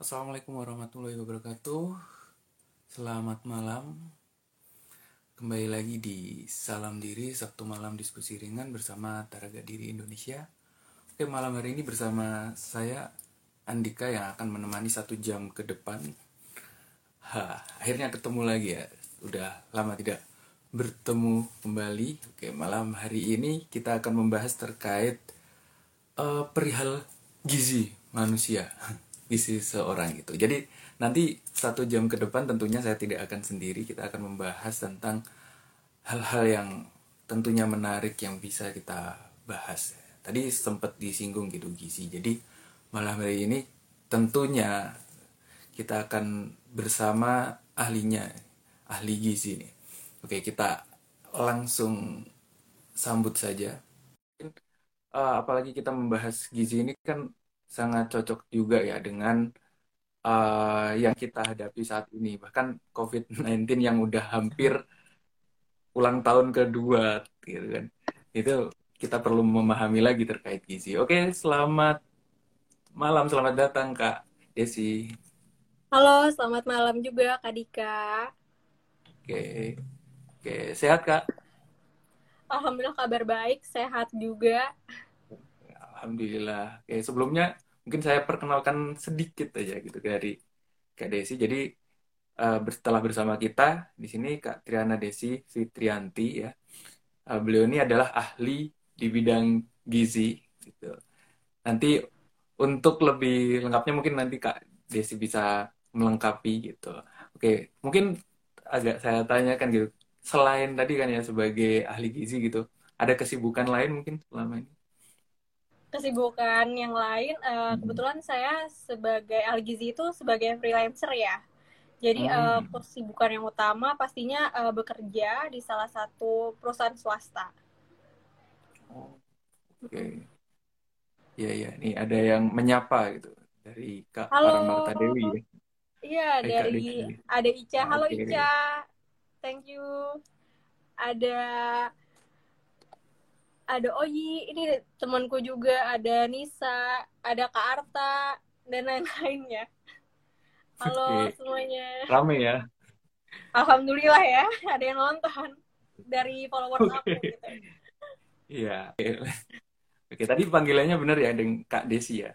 Assalamualaikum warahmatullahi wabarakatuh. Selamat malam. Kembali lagi di Salam Diri Sabtu malam diskusi ringan bersama Taraga Diri Indonesia. Oke, malam hari ini bersama saya Andika yang akan menemani satu jam ke depan. Ha, akhirnya ketemu lagi ya. Udah lama tidak bertemu kembali. Oke, malam hari ini kita akan membahas terkait uh, perihal gizi manusia gizi seorang gitu jadi nanti satu jam ke depan tentunya saya tidak akan sendiri. Kita akan membahas tentang hal-hal yang tentunya menarik yang bisa kita bahas. Tadi sempat disinggung gitu gizi. Jadi malam hari ini tentunya kita akan bersama ahlinya ahli gizi nih oke kita langsung sambut saja. Uh, apalagi kita membahas gizi ini kan sangat cocok juga ya dengan uh, yang kita hadapi saat ini. Bahkan COVID-19 yang udah hampir ulang tahun kedua, gitu kan. Itu kita perlu memahami lagi terkait gizi. Oke, selamat malam, selamat datang Kak Desi. Halo, selamat malam juga Kak Dika. Oke, oke, sehat Kak? Alhamdulillah kabar baik, sehat juga. Alhamdulillah. Oke, sebelumnya mungkin saya perkenalkan sedikit aja gitu dari Kak Desi. Jadi setelah bersama kita di sini Kak Triana Desi Fitrianti ya. Uh, beliau ini adalah ahli di bidang gizi gitu. Nanti untuk lebih lengkapnya mungkin nanti Kak Desi bisa melengkapi gitu. Oke, mungkin agak saya tanyakan gitu. Selain tadi kan ya sebagai ahli gizi gitu, ada kesibukan lain mungkin selama ini? Kesibukan yang lain uh, kebetulan saya sebagai algizi itu sebagai freelancer ya. Jadi hmm. uh, kesibukan yang utama pastinya uh, bekerja di salah satu perusahaan swasta. Oke. Okay. ya ya nih ada yang menyapa gitu dari kak Halo. Marta Dewi ya. Iya dari ada Ica. Halo okay. Ica. Thank you. Ada ada Oyi, ini temanku juga, ada Nisa, ada Kak Arta, dan lain-lainnya. Halo semuanya. Rame ya? Alhamdulillah ya, ada yang nonton dari followers aku gitu. Iya. Oke, tadi panggilannya benar ya dengan Kak Desi ya?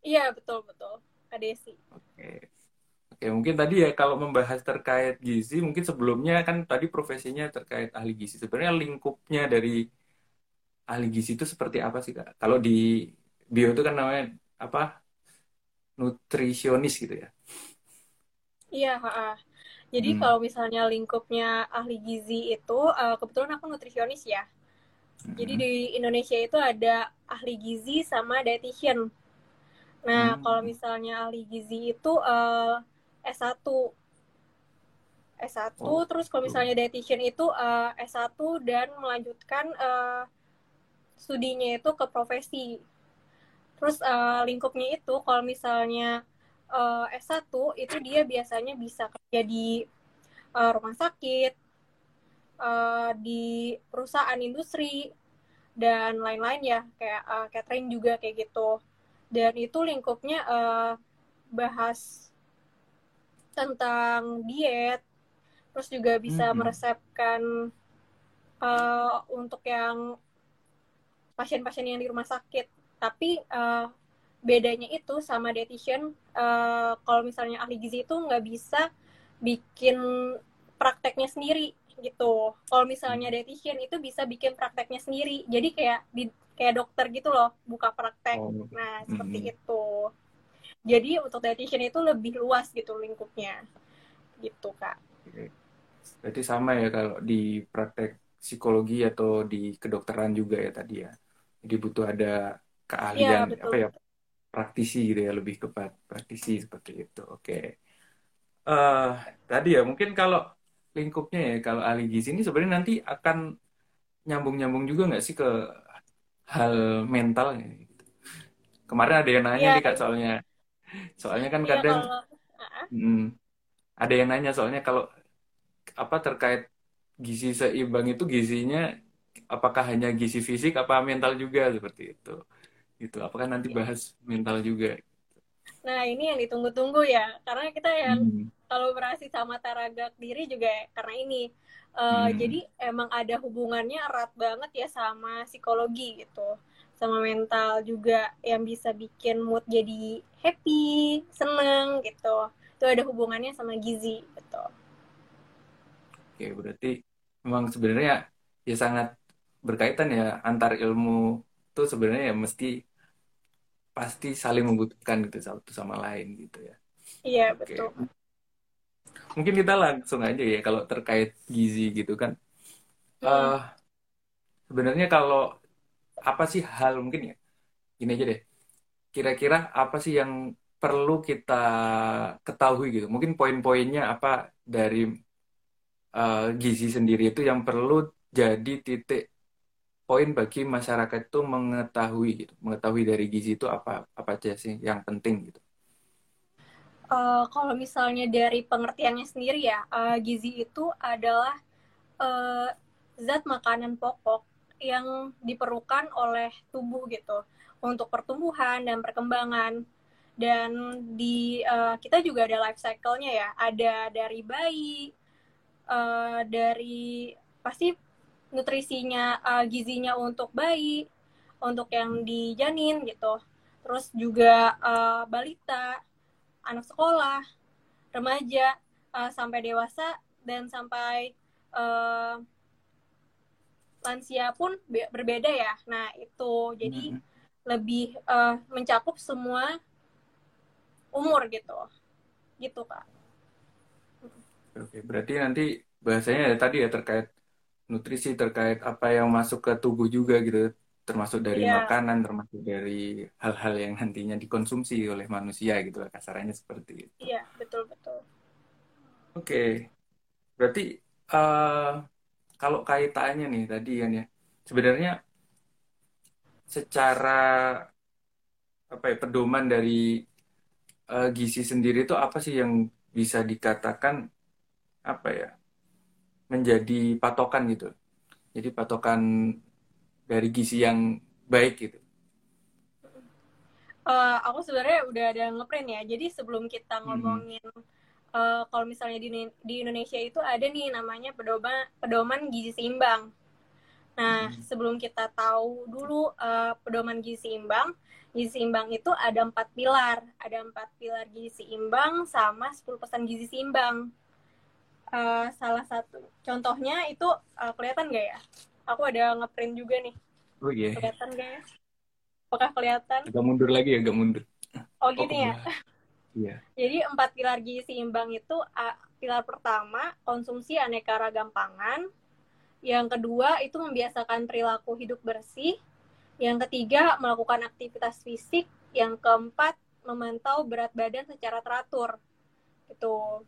Iya, betul betul. Kak Desi. Oke. Oke, mungkin tadi ya kalau membahas terkait gizi, mungkin sebelumnya kan tadi profesinya terkait ahli gizi. Sebenarnya lingkupnya dari ahli gizi itu seperti apa sih kak? Kalau di bio itu kan namanya apa? Nutrisionis gitu ya? Iya, uh, jadi hmm. kalau misalnya lingkupnya ahli gizi itu, uh, kebetulan aku nutrisionis ya. Hmm. Jadi di Indonesia itu ada ahli gizi sama dietitian. Nah, hmm. kalau misalnya ahli gizi itu uh, S1. S1, oh. terus kalau misalnya dietitian itu uh, S1 dan melanjutkan uh, studinya itu ke profesi. Terus uh, lingkupnya itu kalau misalnya uh, S1 itu dia biasanya bisa kerja di uh, rumah sakit, uh, di perusahaan industri dan lain-lain ya kayak uh, catering juga kayak gitu. Dan itu lingkupnya uh, bahas tentang diet, terus juga bisa -hmm. meresepkan uh, untuk yang pasien-pasien yang di rumah sakit. Tapi uh, bedanya itu sama dietitian uh, kalau misalnya ahli gizi itu nggak bisa bikin prakteknya sendiri gitu. Kalau misalnya hmm. dietitian itu bisa bikin prakteknya sendiri. Jadi kayak di kayak dokter gitu loh buka praktek. Oh. nah seperti mm -hmm. itu. Jadi untuk dietitian itu lebih luas gitu lingkupnya. Gitu kak. Berarti sama ya kalau di praktek psikologi atau di kedokteran juga ya tadi ya jadi butuh ada keahlian ya, apa ya praktisi gitu ya lebih ke praktisi seperti itu. Oke. Okay. Uh, eh, tadi ya mungkin kalau lingkupnya ya kalau ahli gizi ini sebenarnya nanti akan nyambung-nyambung juga nggak sih ke hal mental ya? Kemarin ada yang nanya ya. nih kak soalnya, soalnya kan ya, kadang kalau... hmm, ada yang nanya soalnya kalau apa terkait gizi seimbang itu gizinya apakah hanya gizi fisik apa mental juga seperti itu gitu apakah nanti iya. bahas mental juga Nah, ini yang ditunggu-tunggu ya. Karena kita yang hmm. kolaborasi sama Taragak diri juga karena ini. Uh, hmm. Jadi emang ada hubungannya erat banget ya sama psikologi gitu. Sama mental juga yang bisa bikin mood jadi happy, seneng gitu. Itu ada hubungannya sama gizi gitu. Oke, berarti memang sebenarnya ya sangat berkaitan ya antar ilmu itu sebenarnya ya mesti pasti saling membutuhkan gitu satu sama lain gitu ya. Iya Oke. betul. Mungkin kita langsung aja ya kalau terkait gizi gitu kan. Hmm. Uh, sebenarnya kalau apa sih hal mungkin ya gini aja deh. Kira-kira apa sih yang perlu kita ketahui gitu? Mungkin poin-poinnya apa dari uh, gizi sendiri itu yang perlu jadi titik poin bagi masyarakat itu mengetahui gitu. Mengetahui dari gizi itu apa apa aja sih yang penting gitu. Uh, kalau misalnya dari pengertiannya sendiri ya uh, gizi itu adalah uh, zat makanan pokok yang diperlukan oleh tubuh gitu. Untuk pertumbuhan dan perkembangan. Dan di uh, kita juga ada life cycle-nya ya. Ada dari bayi uh, dari pasti nutrisinya uh, gizinya untuk bayi untuk yang di janin gitu. Terus juga uh, balita anak sekolah remaja uh, sampai dewasa dan sampai uh, lansia pun berbeda ya. Nah itu. Jadi hmm. lebih uh, mencakup semua umur gitu. Gitu kak. Oke berarti nanti bahasanya ya tadi ya terkait nutrisi terkait apa yang masuk ke tubuh juga gitu termasuk dari yeah. makanan termasuk dari hal-hal yang nantinya dikonsumsi oleh manusia gitu lah kasarannya seperti itu. Iya yeah, betul betul. Oke okay. berarti uh, kalau kaitannya nih tadi kan ya sebenarnya secara apa ya pedoman dari uh, gizi sendiri itu apa sih yang bisa dikatakan apa ya menjadi patokan gitu. Jadi patokan dari gizi yang baik gitu. Uh, aku sebenarnya udah ada ngeprint ya. Jadi sebelum kita hmm. ngomongin hmm. uh, kalau misalnya di, di Indonesia itu ada nih namanya pedoman pedoman gizi seimbang. Nah, hmm. sebelum kita tahu dulu uh, pedoman gizi seimbang, gizi seimbang itu ada empat pilar. Ada empat pilar gizi seimbang sama 10% gizi seimbang uh, salah satu contohnya itu uh, kelihatan gak ya? Aku ada ngeprint juga nih. Oh iya. Yeah. Kelihatan gak ya? Apakah kelihatan? Agak mundur lagi ya, agak mundur. Oh gini oh, ya? Iya. Jadi empat pilar gizi seimbang itu uh, pilar pertama konsumsi aneka ragam pangan. Yang kedua itu membiasakan perilaku hidup bersih. Yang ketiga melakukan aktivitas fisik. Yang keempat memantau berat badan secara teratur. Itu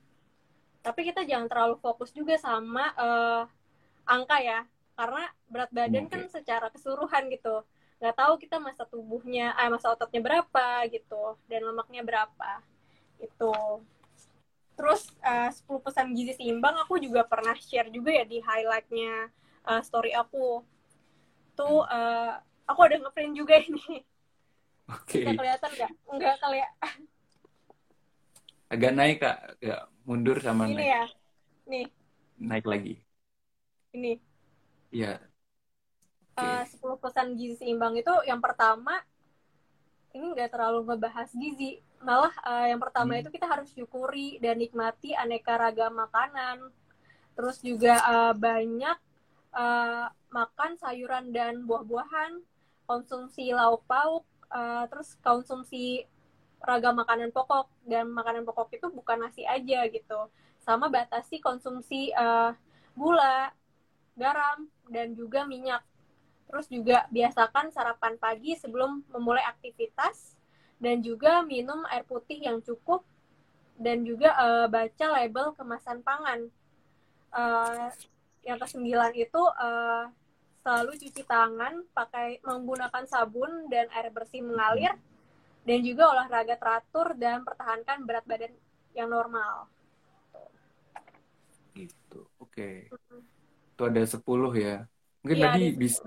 tapi kita jangan terlalu fokus juga sama uh, angka ya karena berat badan okay. kan secara keseluruhan gitu nggak tahu kita masa tubuhnya eh masa ototnya berapa gitu dan lemaknya berapa itu terus uh, 10 pesan gizi seimbang aku juga pernah share juga ya di highlightnya uh, story aku tuh uh, aku ada ngeprint juga ini Oke. Okay. kelihatan nggak? Nggak ya. Agak naik kak, ya mundur sama ini naik. ya nih naik lagi ini iya okay. uh, 10 pesan gizi seimbang itu yang pertama ini nggak terlalu ngebahas gizi malah uh, yang pertama hmm. itu kita harus syukuri dan nikmati aneka ragam makanan terus juga uh, banyak uh, makan sayuran dan buah-buahan konsumsi lauk pauk uh, terus konsumsi ragam makanan pokok dan makanan pokok itu bukan nasi aja gitu. Sama batasi konsumsi uh, gula garam dan juga minyak. Terus juga biasakan sarapan pagi sebelum memulai aktivitas dan juga minum air putih yang cukup dan juga uh, baca label kemasan pangan. Uh, yang kesembilan itu uh, selalu cuci tangan pakai menggunakan sabun dan air bersih mengalir dan juga olahraga teratur dan pertahankan berat badan yang normal. Gitu, oke. Okay. Itu ada 10 ya. Mungkin ya, tadi bisa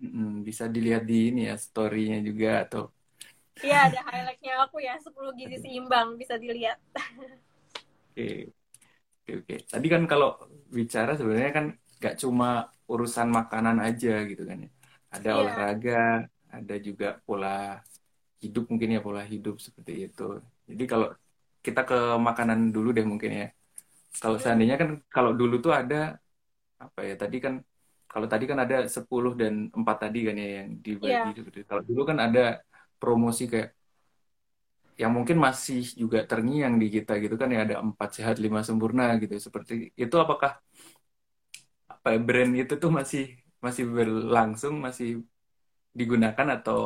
mm, bisa dilihat di ini ya story-nya juga atau Iya, ada highlightnya aku ya, 10 gizi seimbang bisa dilihat. Oke. Oke, oke. Tadi kan kalau bicara sebenarnya kan gak cuma urusan makanan aja gitu kan ya. Ada Iya. olahraga, ada juga pola hidup mungkin ya pola hidup seperti itu. Jadi kalau kita ke makanan dulu deh mungkin ya. Kalau seandainya kan kalau dulu tuh ada apa ya tadi kan kalau tadi kan ada 10 dan 4 tadi kan ya yang dibagi Iya. gitu. Kalau dulu kan ada promosi kayak yang mungkin masih juga terngiang di kita gitu kan ya ada empat sehat lima sempurna gitu seperti itu apakah apa ya, brand itu tuh masih masih berlangsung masih digunakan atau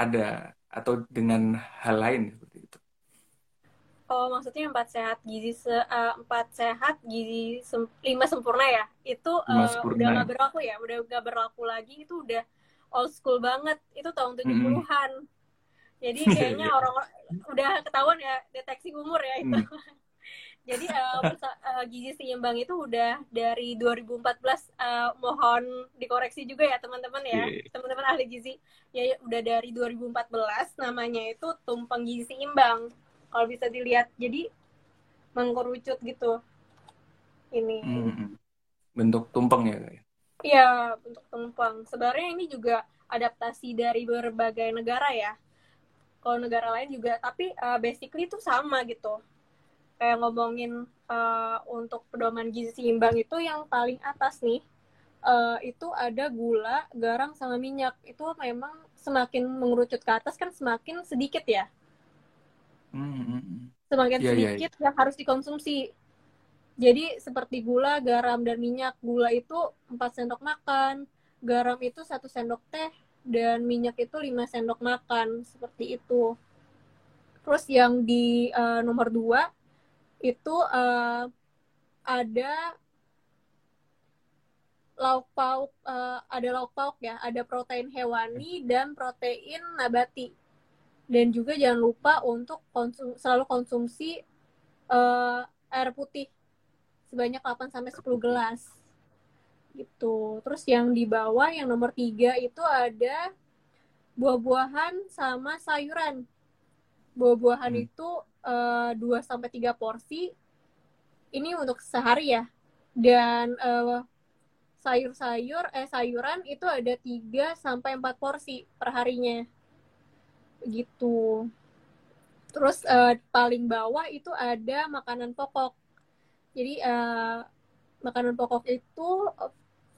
ada atau dengan hal lain seperti itu Oh, maksudnya empat sehat gizi se eh, empat sehat gizi sem- lima sempurna ya? Itu sempurna udah nggak berlaku ya? Udah nggak berlaku lagi? Itu udah old school banget. Itu tahun Mm-mm. 70-an. Jadi Iya, kayaknya iya. orang udah ketahuan ya deteksi umur ya itu. Hmm. Jadi eh, gizi seimbang itu udah dari 2014 eh, mohon dikoreksi juga ya teman-teman ya. Iya. Teman-teman ahli gizi. Ya ya, udah dari 2014 namanya itu tumpeng gizi seimbang. Kalau bisa dilihat. Jadi mengkerucut gitu ini. Mm-mm. bentuk tumpeng ya Kak, ya? Iya, untuk tumpeng. Sebenarnya ini juga adaptasi dari berbagai negara ya. Kalau negara lain juga, tapi uh, basically itu sama gitu. Kayak ngomongin uh, untuk pedoman gizi seimbang itu yang paling atas nih, uh, itu ada gula, garam, sama minyak. Itu memang semakin mengerucut ke atas kan semakin sedikit ya. Mm-mm. Semakin Iya, iya, iya. sedikit yang harus dikonsumsi. Jadi seperti gula, garam, dan minyak. Gula itu 4 sendok makan, garam itu 1 sendok teh, dan minyak itu 5 sendok makan. Seperti itu. Terus yang di eh, nomor 2 itu eh, ada lauk pauk eh, ada lauk pauk ya, ada protein hewani dan protein nabati. Dan juga jangan lupa untuk konsum, selalu konsumsi eh, air putih sebanyak 8 sampai 10 gelas. Gitu. Terus yang di bawah yang nomor 3 itu ada buah-buahan sama sayuran. Buah-buahan Hmm. itu eh, 2 sampai 3 porsi. Ini untuk sehari ya. Dan eh, sayur-sayur eh sayuran itu ada 3 sampai 4 porsi per harinya. Gitu. Terus eh, paling bawah itu ada makanan pokok. Jadi eh, makanan pokok itu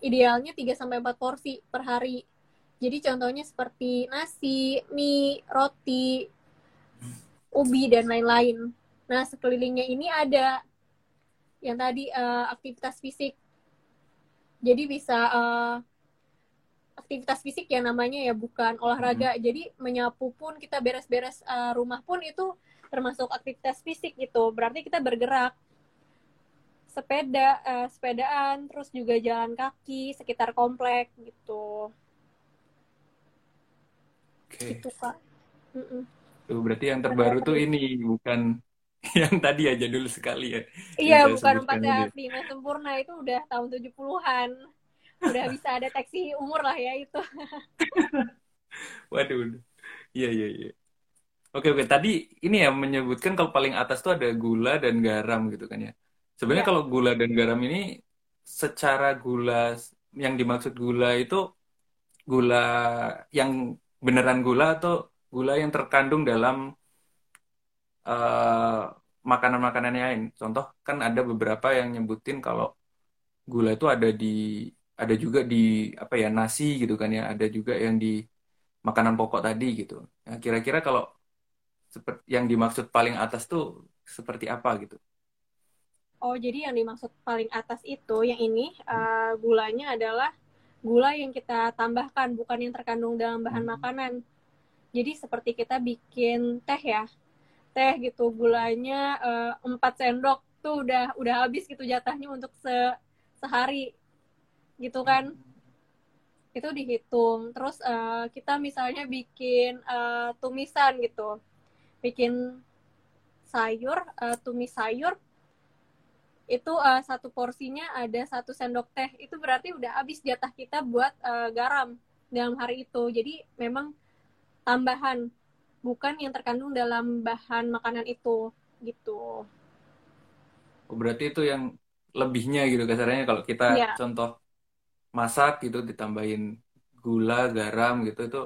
idealnya 3 sampai 4 porsi per hari. Jadi contohnya seperti nasi, mie, roti, ubi dan lain-lain. Nah, sekelilingnya ini ada yang tadi eh, aktivitas fisik. Jadi bisa eh, aktivitas fisik ya namanya ya bukan olahraga. Jadi menyapu pun kita beres-beres eh, rumah pun itu termasuk aktivitas fisik gitu. Berarti kita bergerak sepeda, eh, sepedaan, terus juga jalan kaki sekitar komplek gitu. Oke. Itu kak. Mm-mm. Tuh, berarti yang terbaru tuh ini bukan yang tadi aja dulu sekali ya. Iya, bukan empat sehat lima sempurna itu udah tahun 70-an. Udah bisa deteksi umur lah ya itu. Waduh. Iya, iya, iya. Oke, oke. Tadi ini ya menyebutkan kalau paling atas tuh ada gula dan garam gitu kan ya. Sebenarnya Iya. kalau gula dan garam ini secara gula yang dimaksud gula itu gula yang beneran gula atau gula yang terkandung dalam eh, makanan-makanan lain. Contoh kan ada beberapa yang nyebutin kalau gula itu ada di ada juga di apa ya nasi gitu kan ya. Ada juga yang di makanan pokok tadi gitu. Nah, kira-kira kalau seperti yang dimaksud paling atas tuh seperti apa gitu? Oh, jadi yang dimaksud paling atas itu yang ini eh, gulanya adalah gula yang kita tambahkan, bukan yang terkandung dalam bahan Hmm. makanan. Jadi seperti kita bikin teh ya, teh gitu gulanya eh, 4 sendok tuh udah udah habis gitu jatahnya untuk se sehari gitu kan. Itu dihitung. Terus eh, kita misalnya bikin eh, tumisan gitu. Bikin sayur, eh, tumis sayur itu eh, satu porsinya ada satu sendok teh itu berarti udah habis jatah kita buat eh, garam dalam hari itu jadi memang tambahan bukan yang terkandung dalam bahan makanan itu gitu. Oh, berarti itu yang lebihnya gitu kasarnya kalau kita ya. contoh masak gitu ditambahin gula, garam gitu itu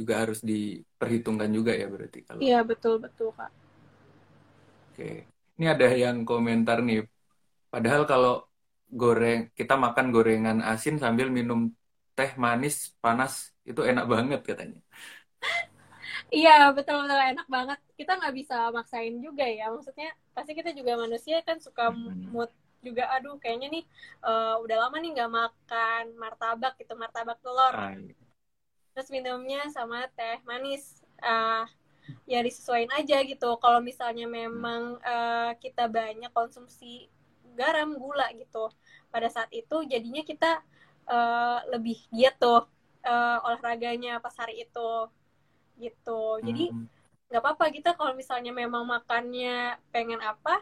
juga harus diperhitungkan juga ya berarti kalau. Iya, betul betul, Kak. Oke. Ini ada yang komentar nih. Padahal kalau goreng kita makan gorengan asin sambil minum teh manis panas itu enak banget katanya. Iya betul betul enak banget. Kita nggak bisa maksain juga ya. Maksudnya pasti kita juga manusia kan suka mood juga. Aduh kayaknya nih uh, udah lama nih nggak makan martabak gitu martabak telur. Ay. Terus minumnya sama teh manis. Uh, ya disesuaikan aja gitu. Kalau misalnya memang uh, kita banyak konsumsi garam gula gitu pada saat itu jadinya kita uh, lebih giat tuh uh, olahraganya pas hari itu gitu. Jadi hmm. nggak hmm. apa-apa kita kalau misalnya memang makannya pengen apa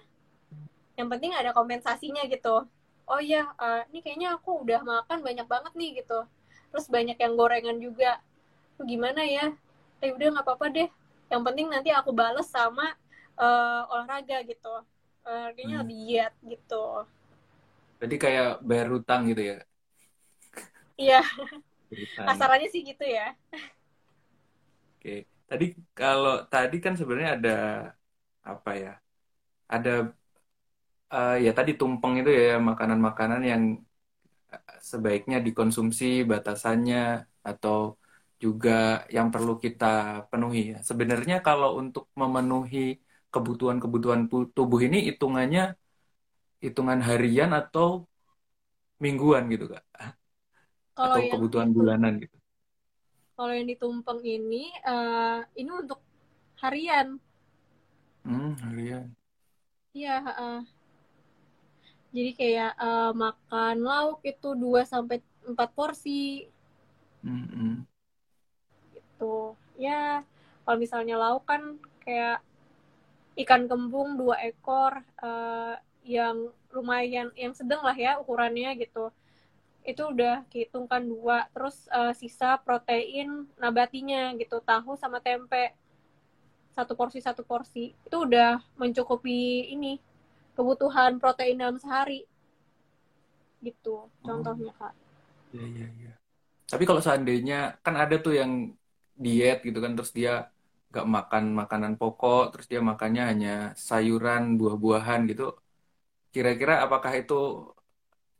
yang penting ada kompensasinya gitu. Oh ya uh, ini kayaknya aku udah makan banyak banget nih gitu. Terus banyak yang gorengan juga. Tuh gimana ya? Eh udah nggak apa-apa deh. Yang penting nanti aku bales sama uh, olahraga gitu. Uh, kayaknya hmm. lebih giat gitu. Jadi kayak bayar utang gitu ya? Iya. Kasarannya sih gitu ya Oke, tadi kalau tadi kan sebenarnya ada apa ya? Ada uh, ya tadi tumpeng itu ya makanan-makanan yang sebaiknya dikonsumsi batasannya atau juga yang perlu kita penuhi ya. Sebenarnya kalau untuk memenuhi kebutuhan-kebutuhan tubuh ini hitungannya hitungan harian atau mingguan gitu kak? Kalau atau kebutuhan bulanan gitu? Kalau yang ditumpeng ini, uh, ini untuk harian. Hmm, harian. Iya, uh, jadi kayak uh, makan lauk itu 2 sampai 4 porsi. Mm -hmm. Gitu. Ya, kalau misalnya lauk kan kayak ikan kembung dua ekor uh, yang lumayan yang sedang lah ya ukurannya gitu itu udah dihitungkan dua. Terus uh, sisa protein nabatinya gitu tahu sama tempe. Satu porsi satu porsi. Itu udah mencukupi ini kebutuhan protein dalam sehari. Gitu contohnya kak. Iya iya iya. Tapi kalau seandainya kan ada tuh yang diet gitu kan terus dia gak makan makanan pokok terus dia makannya hanya sayuran buah-buahan gitu. Kira-kira apakah itu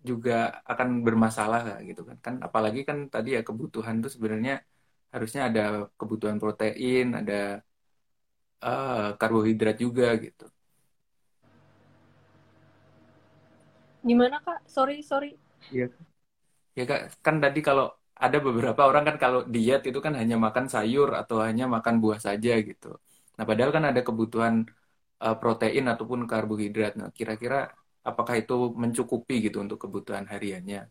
juga akan bermasalah gitu kan. Kan apalagi kan tadi ya kebutuhan itu sebenarnya harusnya ada kebutuhan protein ada uh, karbohidrat juga gitu. Gimana kak? Sorry sorry. Ya ya kak kan tadi kalau ada beberapa orang kan kalau diet itu kan hanya makan sayur atau hanya makan buah saja gitu. Nah padahal kan ada kebutuhan uh, protein ataupun karbohidrat. Nah kira-kira apakah itu mencukupi gitu untuk kebutuhan hariannya?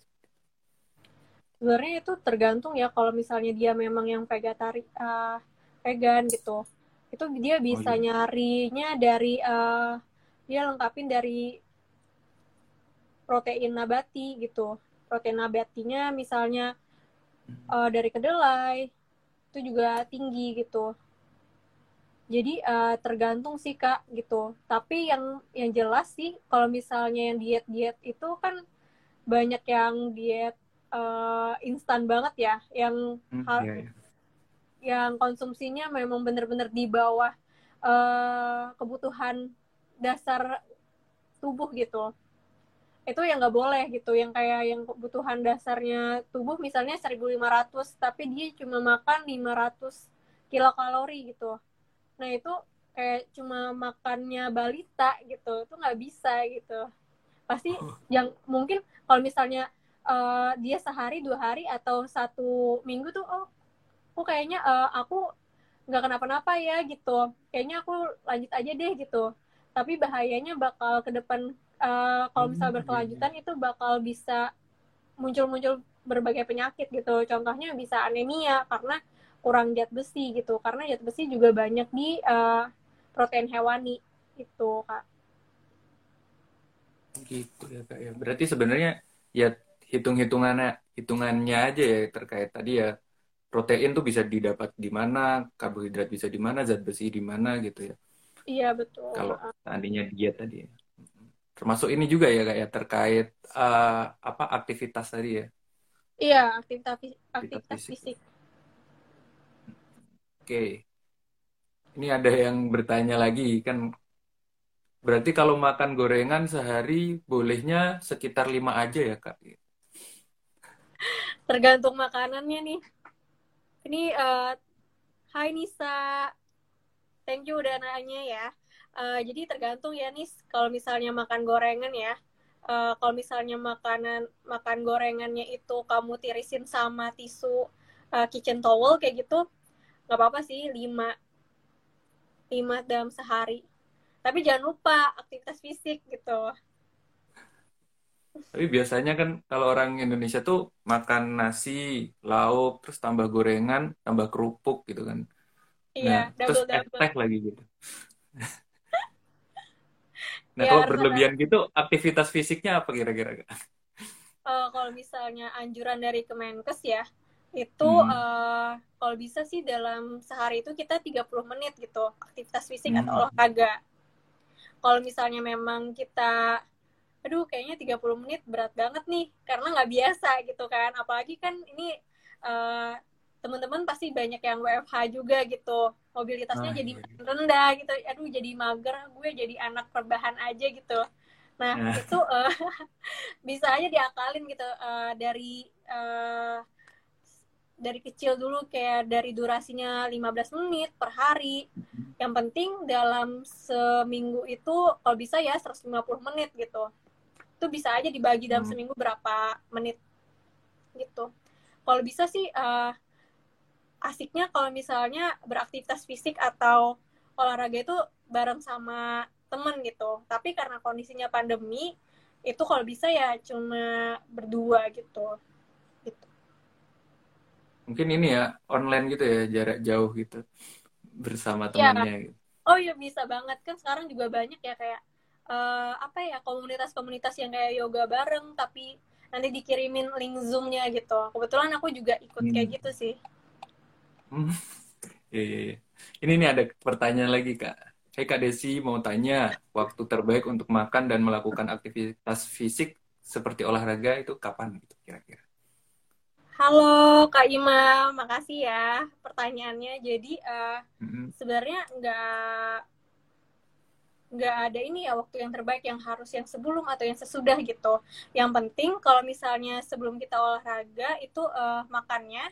Sebenarnya itu tergantung ya kalau misalnya dia memang yang vegetari uh, vegan gitu. Itu dia bisa oh, iya. nyarinya dari uh, dia lengkapin dari protein nabati gitu. Protein nabatinya misalnya uh, dari kedelai itu juga tinggi gitu jadi uh, tergantung sih kak gitu. Tapi yang yang jelas sih kalau misalnya yang diet diet itu kan banyak yang diet uh, instan banget ya. Yang hmm, hal iya, iya. yang konsumsinya memang benar-benar di bawah uh, kebutuhan dasar tubuh gitu. Itu yang nggak boleh gitu. Yang kayak yang kebutuhan dasarnya tubuh misalnya 1500 tapi dia cuma makan 500 kilokalori gitu nah itu kayak cuma makannya balita gitu itu nggak bisa gitu pasti oh. yang mungkin kalau misalnya uh, dia sehari dua hari atau satu minggu tuh oh aku kayaknya uh, aku nggak kenapa-napa ya gitu kayaknya aku lanjut aja deh gitu tapi bahayanya bakal ke depan uh, kalau misalnya hmm, iya, berkelanjutan iya. itu bakal bisa muncul-muncul berbagai penyakit gitu contohnya bisa anemia karena kurang zat besi gitu karena zat besi juga banyak di uh, protein hewani itu kak gitu ya kak ya berarti sebenarnya ya hitung hitungannya hitungannya aja ya terkait tadi ya protein tuh bisa didapat di mana, karbohidrat bisa di mana, zat besi di mana gitu ya. Iya betul. Kalau seandainya diet tadi ya. Termasuk ini juga ya kayak terkait uh, apa aktivitas tadi ya. Iya, aktivitas aktivitas fisik. fisik. Oke. Ini ada yang bertanya lagi kan berarti kalau makan gorengan sehari bolehnya sekitar lima aja ya kak? Tergantung makanannya nih. Ini uh, Hai Nisa, thank you udah nanya ya. Uh, jadi tergantung ya nih kalau misalnya makan gorengan ya. Uh, kalau misalnya makanan makan gorengannya itu kamu tirisin sama tisu uh, kitchen towel kayak gitu, nggak apa-apa sih lima lima dalam sehari. Tapi jangan lupa aktivitas fisik gitu. Tapi biasanya kan kalau orang Indonesia tuh makan nasi, lauk, terus tambah gorengan, tambah kerupuk gitu kan. Iya, nah, double, terus double. lagi gitu. nah, ya, kalau berlebihan gitu, aktivitas fisiknya apa kira-kira? Uh, kalau misalnya anjuran dari Kemenkes ya, itu hmm. uh, kalau bisa sih dalam sehari itu kita 30 menit gitu aktivitas fisik hmm. atau olahraga. Kalau misalnya memang kita aduh kayaknya 30 menit berat banget nih karena nggak biasa gitu kan. Apalagi kan ini uh, teman-teman pasti banyak yang WFH juga gitu. Mobilitasnya oh, jadi iya. rendah gitu. Aduh jadi mager, gue jadi anak perbahan aja gitu. Nah, nah. itu uh, bisa aja diakalin gitu uh, dari uh, dari kecil dulu kayak dari durasinya 15 menit per hari. Yang penting dalam seminggu itu kalau bisa ya 150 menit gitu. Itu bisa aja dibagi dalam hmm. seminggu berapa menit gitu. Kalau bisa sih uh, asiknya kalau misalnya beraktivitas fisik atau olahraga itu bareng sama temen gitu. Tapi karena kondisinya pandemi, itu kalau bisa ya cuma berdua gitu mungkin ini ya online gitu ya jarak jauh gitu bersama iya. temannya ya. gitu. oh iya bisa banget kan sekarang juga banyak ya kayak uh, apa ya komunitas-komunitas yang kayak yoga bareng tapi nanti dikirimin link zoomnya gitu kebetulan aku juga ikut hmm. kayak gitu sih hmm. Iya, iya, iya. Ini nih ada pertanyaan lagi kak. Hei kak Desi mau tanya waktu terbaik untuk makan dan melakukan aktivitas fisik seperti olahraga itu kapan gitu kira-kira? Halo Kak Ima, makasih ya pertanyaannya. Jadi uh, mm-hmm. sebenarnya nggak nggak ada ini ya waktu yang terbaik yang harus yang sebelum atau yang sesudah gitu. Yang penting kalau misalnya sebelum kita olahraga itu uh, makannya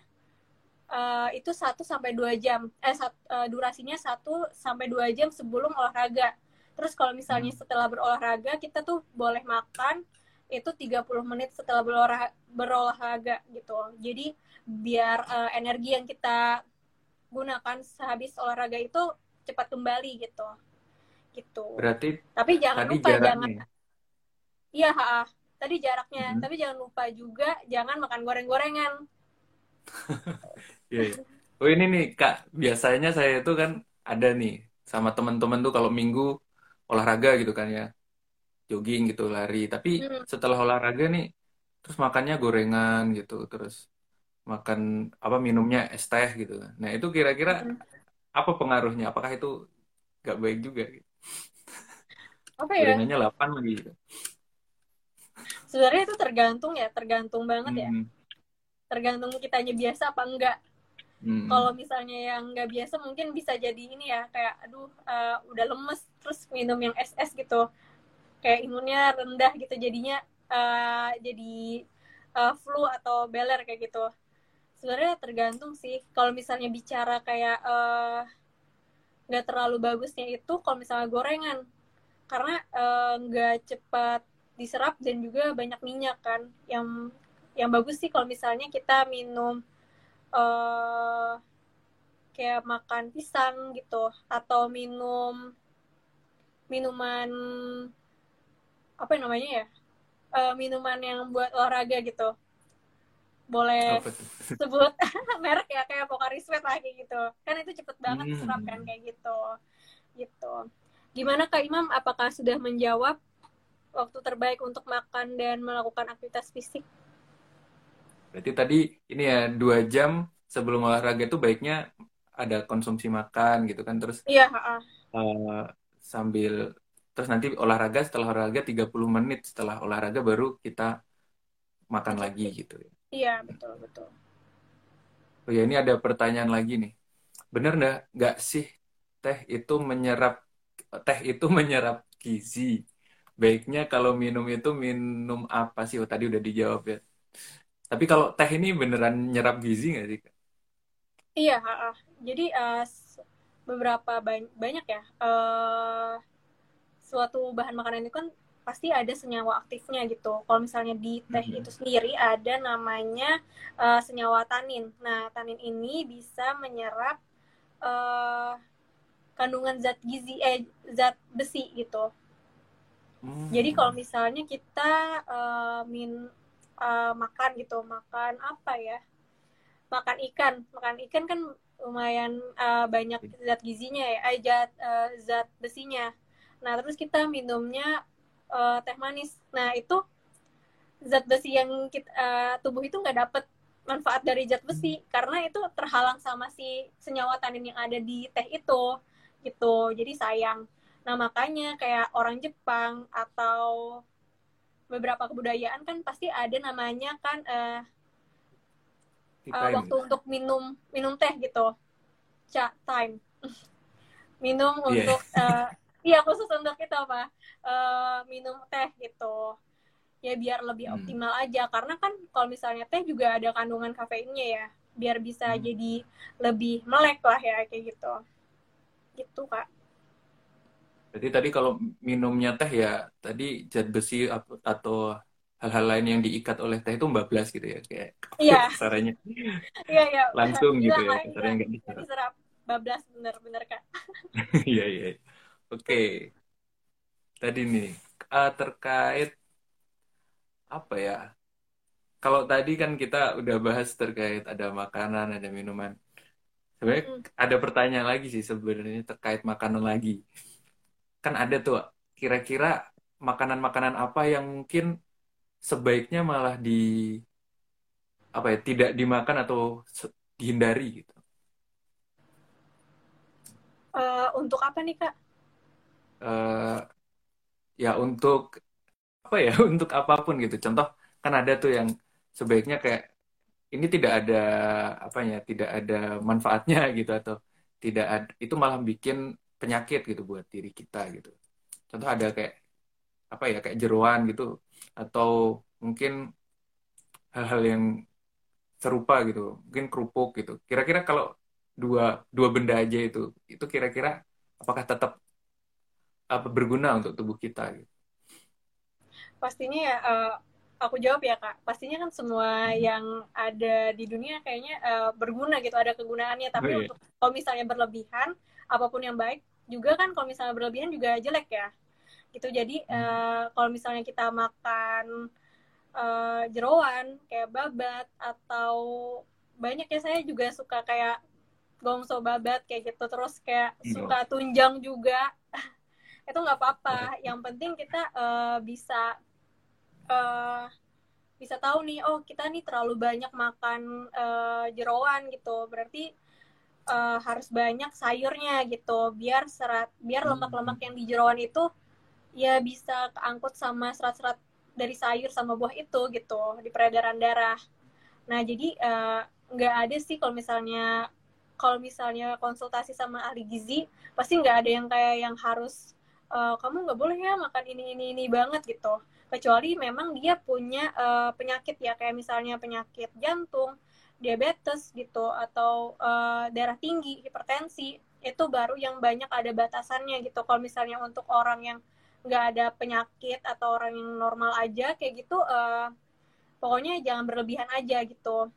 uh, itu 1 sampai dua jam. Eh sat, uh, durasinya 1 sampai dua jam sebelum olahraga. Terus kalau misalnya setelah berolahraga kita tuh boleh makan itu 30 menit setelah berolahraga, berolahraga gitu. Jadi biar uh, energi yang kita gunakan sehabis olahraga itu cepat kembali gitu. Gitu. Berarti Tapi jangan lupa jaraknya. jangan Iya, tadi jaraknya. Hmm. Tapi jangan lupa juga jangan makan goreng-gorengan. yeah, yeah. Oh ini nih Kak, biasanya saya itu kan ada nih sama teman-teman tuh kalau minggu olahraga gitu kan ya jogging gitu lari tapi hmm. setelah olahraga nih terus makannya gorengan gitu terus makan apa minumnya es teh gitu nah itu kira-kira hmm. apa pengaruhnya apakah itu gak baik juga gitu apa ya gorengannya 8 lagi gitu sebenarnya itu tergantung ya tergantung banget ya. hmm. ya tergantung kitanya biasa apa enggak Hmm. Kalau misalnya yang nggak biasa mungkin bisa jadi ini ya kayak aduh uh, udah lemes terus minum yang es es gitu kayak imunnya rendah gitu jadinya uh, jadi uh, flu atau beler kayak gitu. Sebenarnya tergantung sih kalau misalnya bicara kayak eh, nggak uh, terlalu bagusnya itu kalau misalnya gorengan. Karena nggak uh, cepat diserap dan juga banyak minyak kan. Yang yang bagus sih kalau misalnya kita minum uh, kayak makan pisang gitu atau minum minuman apa namanya ya uh, minuman yang buat olahraga gitu. Boleh sebut merek ya kayak Pocari Sweat lah kayak gitu. Kan itu cepet banget hmm. serap kan kayak gitu. Gitu. Gimana kak Imam? Apakah sudah menjawab waktu terbaik untuk makan dan melakukan aktivitas fisik? Berarti tadi ini ya dua jam sebelum olahraga itu baiknya ada konsumsi makan gitu kan terus iya uh, sambil terus nanti olahraga setelah olahraga 30 menit setelah olahraga baru kita makan lagi gitu iya betul betul. Oh ya ini ada pertanyaan lagi nih. Bener nggak nggak sih teh itu menyerap teh itu menyerap gizi? Baiknya kalau minum itu minum apa sih? Oh, tadi udah dijawab ya. Tapi kalau teh ini beneran nyerap gizi nggak sih Iya, uh, jadi uh, beberapa bany banyak ya. Uh, suatu bahan makanan itu kan pasti ada senyawa aktifnya gitu. Kalau misalnya di teh mm -hmm. itu sendiri ada namanya uh, senyawa tanin. Nah, tanin ini bisa menyerap uh, kandungan zat gizi eh zat besi gitu. Mm. Jadi kalau misalnya kita uh, min uh, makan gitu, makan apa ya? makan ikan makan ikan kan lumayan uh, banyak zat gizinya ya eh, zat uh, zat besinya nah terus kita minumnya uh, teh manis. Nah itu zat besi yang kita, uh, tubuh itu nggak dapet manfaat dari zat besi karena itu terhalang sama si senyawa tanin yang ada di teh itu gitu. Jadi sayang. Nah makanya kayak orang Jepang atau beberapa kebudayaan kan pasti ada namanya kan uh, uh, waktu untuk minum minum teh gitu. Chat time. Minum yeah. untuk uh, iya khusus untuk itu apa uh, minum teh gitu. Ya biar lebih hmm. optimal aja. Karena kan kalau misalnya teh juga ada kandungan kafeinnya ya. Biar bisa hmm. jadi lebih melek lah ya kayak gitu. Gitu kak. Jadi tadi kalau minumnya teh ya tadi zat besi atau hal-hal lain yang diikat oleh teh itu bablas gitu ya kayak iya. caranya iya iya. Langsung gitu ya caranya nggak diserap. bablas bener bener kak. Iya iya oke tadi nih uh, terkait apa ya kalau tadi kan kita udah bahas terkait ada makanan ada minuman sebenarnya mm. ada pertanyaan lagi sih sebenarnya terkait makanan lagi kan ada tuh kira-kira makanan-makanan apa yang mungkin sebaiknya malah di apa ya tidak dimakan atau dihindari gitu. Uh, untuk apa nih kak? Uh, ya untuk apa ya untuk apa pun gitu. Contoh kan ada tuh yang sebaiknya kayak ini tidak ada apanya tidak ada manfaatnya gitu atau tidak ada itu malah bikin penyakit gitu buat diri kita gitu. Contoh ada kayak apa ya kayak jeruan gitu atau mungkin hal-hal yang serupa gitu mungkin kerupuk gitu kira-kira kalau dua dua benda aja itu itu kira-kira apakah tetap apa berguna untuk tubuh kita gitu. Pastinya ya uh, aku jawab ya kak. Pastinya kan semua hmm. yang ada di dunia kayaknya uh, berguna gitu ada kegunaannya. Tapi oh, iya. untuk kalau misalnya berlebihan apa pun yang baik juga kan kalau misalnya berlebihan juga jelek ya. Gitu jadi uh, kalau misalnya kita makan uh, jeroan kayak babat atau banyak ya saya juga suka kayak gongso babat kayak gitu. Terus kayak iya. suka tunjang juga itu nggak apa-apa yang penting kita uh, bisa uh, bisa tahu nih oh kita nih terlalu banyak makan uh, jeroan gitu berarti uh, harus banyak sayurnya gitu biar serat biar hmm. lemak-lemak yang di jeroan itu ya bisa keangkut sama serat-serat dari sayur sama buah itu gitu di peredaran darah. Nah jadi eh, nggak uh, ada sih kalau misalnya kalau misalnya konsultasi sama ahli gizi pasti nggak ada yang kayak yang harus uh, kamu nggak boleh ya makan ini ini ini banget gitu. Kecuali memang dia punya uh, penyakit ya kayak misalnya penyakit jantung, diabetes gitu atau uh, darah tinggi, hipertensi itu baru yang banyak ada batasannya gitu. Kalau misalnya untuk orang yang nggak ada penyakit atau orang yang normal aja kayak gitu uh, pokoknya jangan berlebihan aja gitu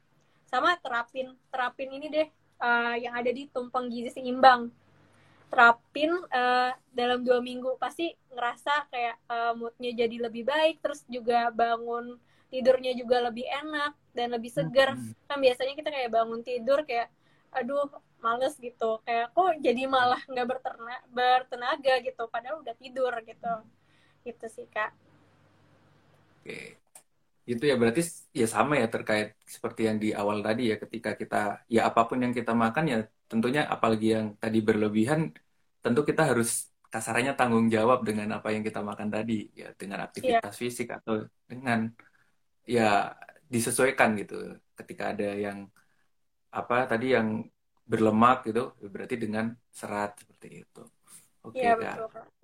sama terapin terapin ini deh uh, yang ada di tumpeng gizi seimbang terapin uh, dalam dua minggu pasti ngerasa kayak uh, moodnya jadi lebih baik terus juga bangun tidurnya juga lebih enak dan lebih segar. Kan biasanya kita kayak bangun tidur kayak aduh males gitu. Kayak kok jadi malah nggak berterna bertenaga gitu. Padahal udah tidur gitu. Gitu sih kak. Oke itu ya berarti ya sama ya terkait seperti yang di awal tadi ya ketika kita ya apa pun yang kita makan ya tentunya apalagi yang tadi berlebihan tentu kita harus kasarannya tanggung jawab dengan apa yang kita makan tadi ya dengan aktivitas yeah. fisik atau dengan ya disesuaikan gitu. Ketika ada yang apa tadi yang berlemak gitu berarti dengan serat seperti itu. Oke okay, ya,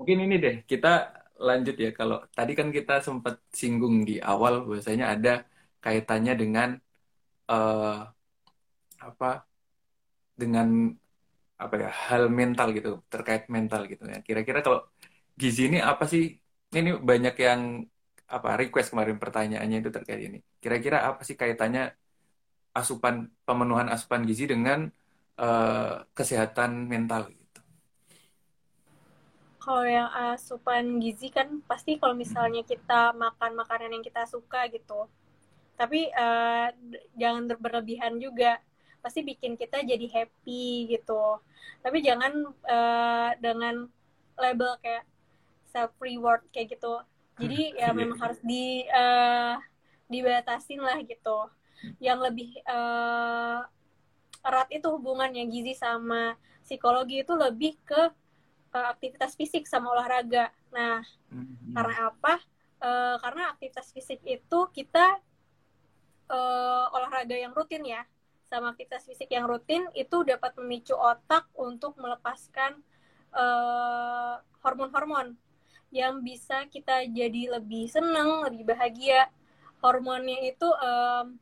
mungkin ini deh kita lanjut ya kalau tadi kan kita sempat singgung di awal bahwasanya ada kaitannya dengan uh, apa dengan apa ya hal mental gitu terkait mental gitu ya. Kira-kira kalau gizi ini apa sih? Ini banyak yang apa request kemarin pertanyaannya itu terkait ini. Kira-kira apa sih kaitannya asupan pemenuhan asupan gizi dengan uh, kesehatan mental kalau yang asupan gizi kan pasti kalau misalnya kita makan makanan yang kita suka gitu. Tapi uh, jangan berlebihan juga. Pasti bikin kita jadi happy gitu. Tapi jangan uh, dengan label kayak self reward kayak gitu. Jadi ya memang harus di uh, dibatasin lah gitu. Yang lebih uh, erat itu hubungannya gizi sama psikologi itu lebih ke uh, aktivitas fisik sama olahraga. Nah, mm-hmm. karena apa? Uh, karena aktivitas fisik itu kita uh, olahraga yang rutin ya, sama aktivitas fisik yang rutin itu dapat memicu otak untuk melepaskan hormon hormon-hormon yang bisa kita jadi lebih senang, lebih bahagia. Hormonnya itu um,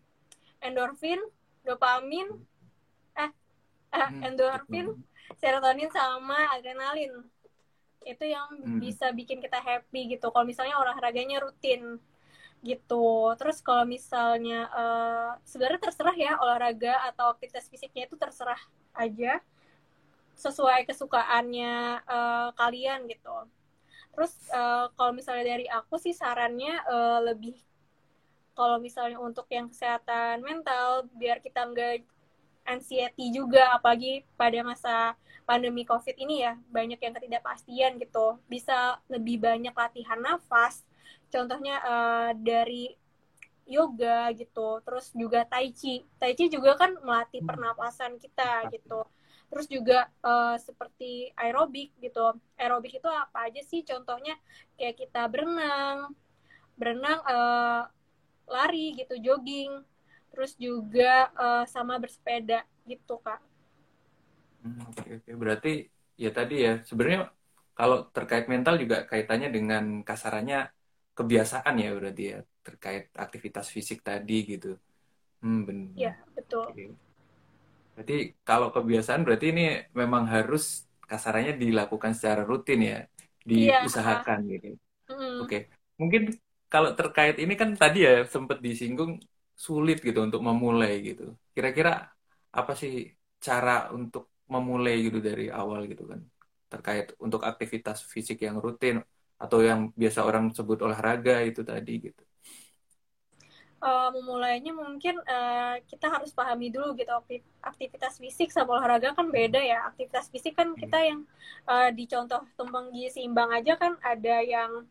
endorfin, dopamin, eh, eh endorfin, serotonin sama adrenalin. Itu yang hmm. bisa bikin kita happy gitu. Kalau misalnya olahraganya rutin gitu. Terus kalau misalnya uh, sebenarnya terserah ya olahraga atau aktivitas fisiknya itu terserah aja. Sesuai kesukaannya uh, kalian gitu. Terus uh, kalau misalnya dari aku sih sarannya uh, lebih kalau misalnya untuk yang kesehatan mental biar kita nggak anxiety juga apalagi pada masa pandemi covid ini ya banyak yang ketidakpastian gitu. Bisa lebih banyak latihan nafas contohnya uh, dari yoga gitu terus juga tai chi. Tai chi juga kan melatih hmm. pernapasan kita gitu. Terus juga uh, seperti aerobik gitu. Aerobik itu apa aja sih? Contohnya kayak kita berenang berenang uh, lari gitu jogging terus juga uh, sama bersepeda gitu kak. Hmm, oke oke berarti ya tadi ya sebenarnya kalau terkait mental juga kaitannya dengan kasarannya kebiasaan ya berarti ya terkait aktivitas fisik tadi gitu. Hmm benar. Iya betul. Oke. Berarti kalau kebiasaan berarti ini memang harus kasarannya dilakukan secara rutin ya, iya, diusahakan ya. gitu. Mm. Oke, mungkin kalau terkait ini kan tadi ya sempat disinggung sulit gitu untuk memulai gitu. Kira-kira apa sih cara untuk memulai gitu dari awal gitu kan terkait untuk aktivitas fisik yang rutin atau yang biasa orang sebut olahraga itu tadi gitu. Uh, memulainya mungkin uh, kita harus pahami dulu gitu aktivitas fisik sama olahraga kan beda ya aktivitas fisik kan kita yang uh, di contoh tumpeng gizi seimbang aja kan ada yang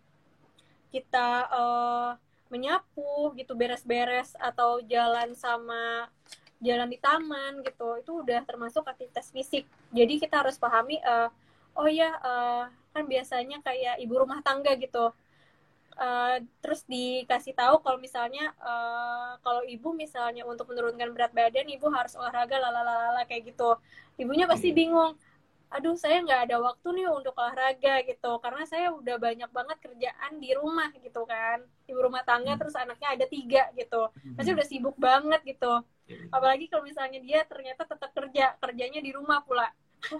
kita uh, menyapu gitu beres-beres atau jalan sama jalan di taman gitu. Itu udah termasuk aktivitas fisik. Jadi kita harus pahami uh, oh ya uh, kan biasanya kayak ibu rumah tangga gitu. Uh, terus dikasih tahu kalau misalnya uh, kalau ibu misalnya untuk menurunkan berat badan ibu harus olahraga lalalala kayak gitu. Ibunya pasti iya. bingung aduh saya nggak ada waktu nih untuk olahraga gitu. Karena saya udah banyak banget kerjaan di rumah gitu kan. Ibu rumah tangga hmm. terus anaknya ada tiga gitu. Pasti hmm. udah sibuk banget gitu. Apalagi kalau misalnya dia ternyata tetap kerja kerjanya di rumah pula.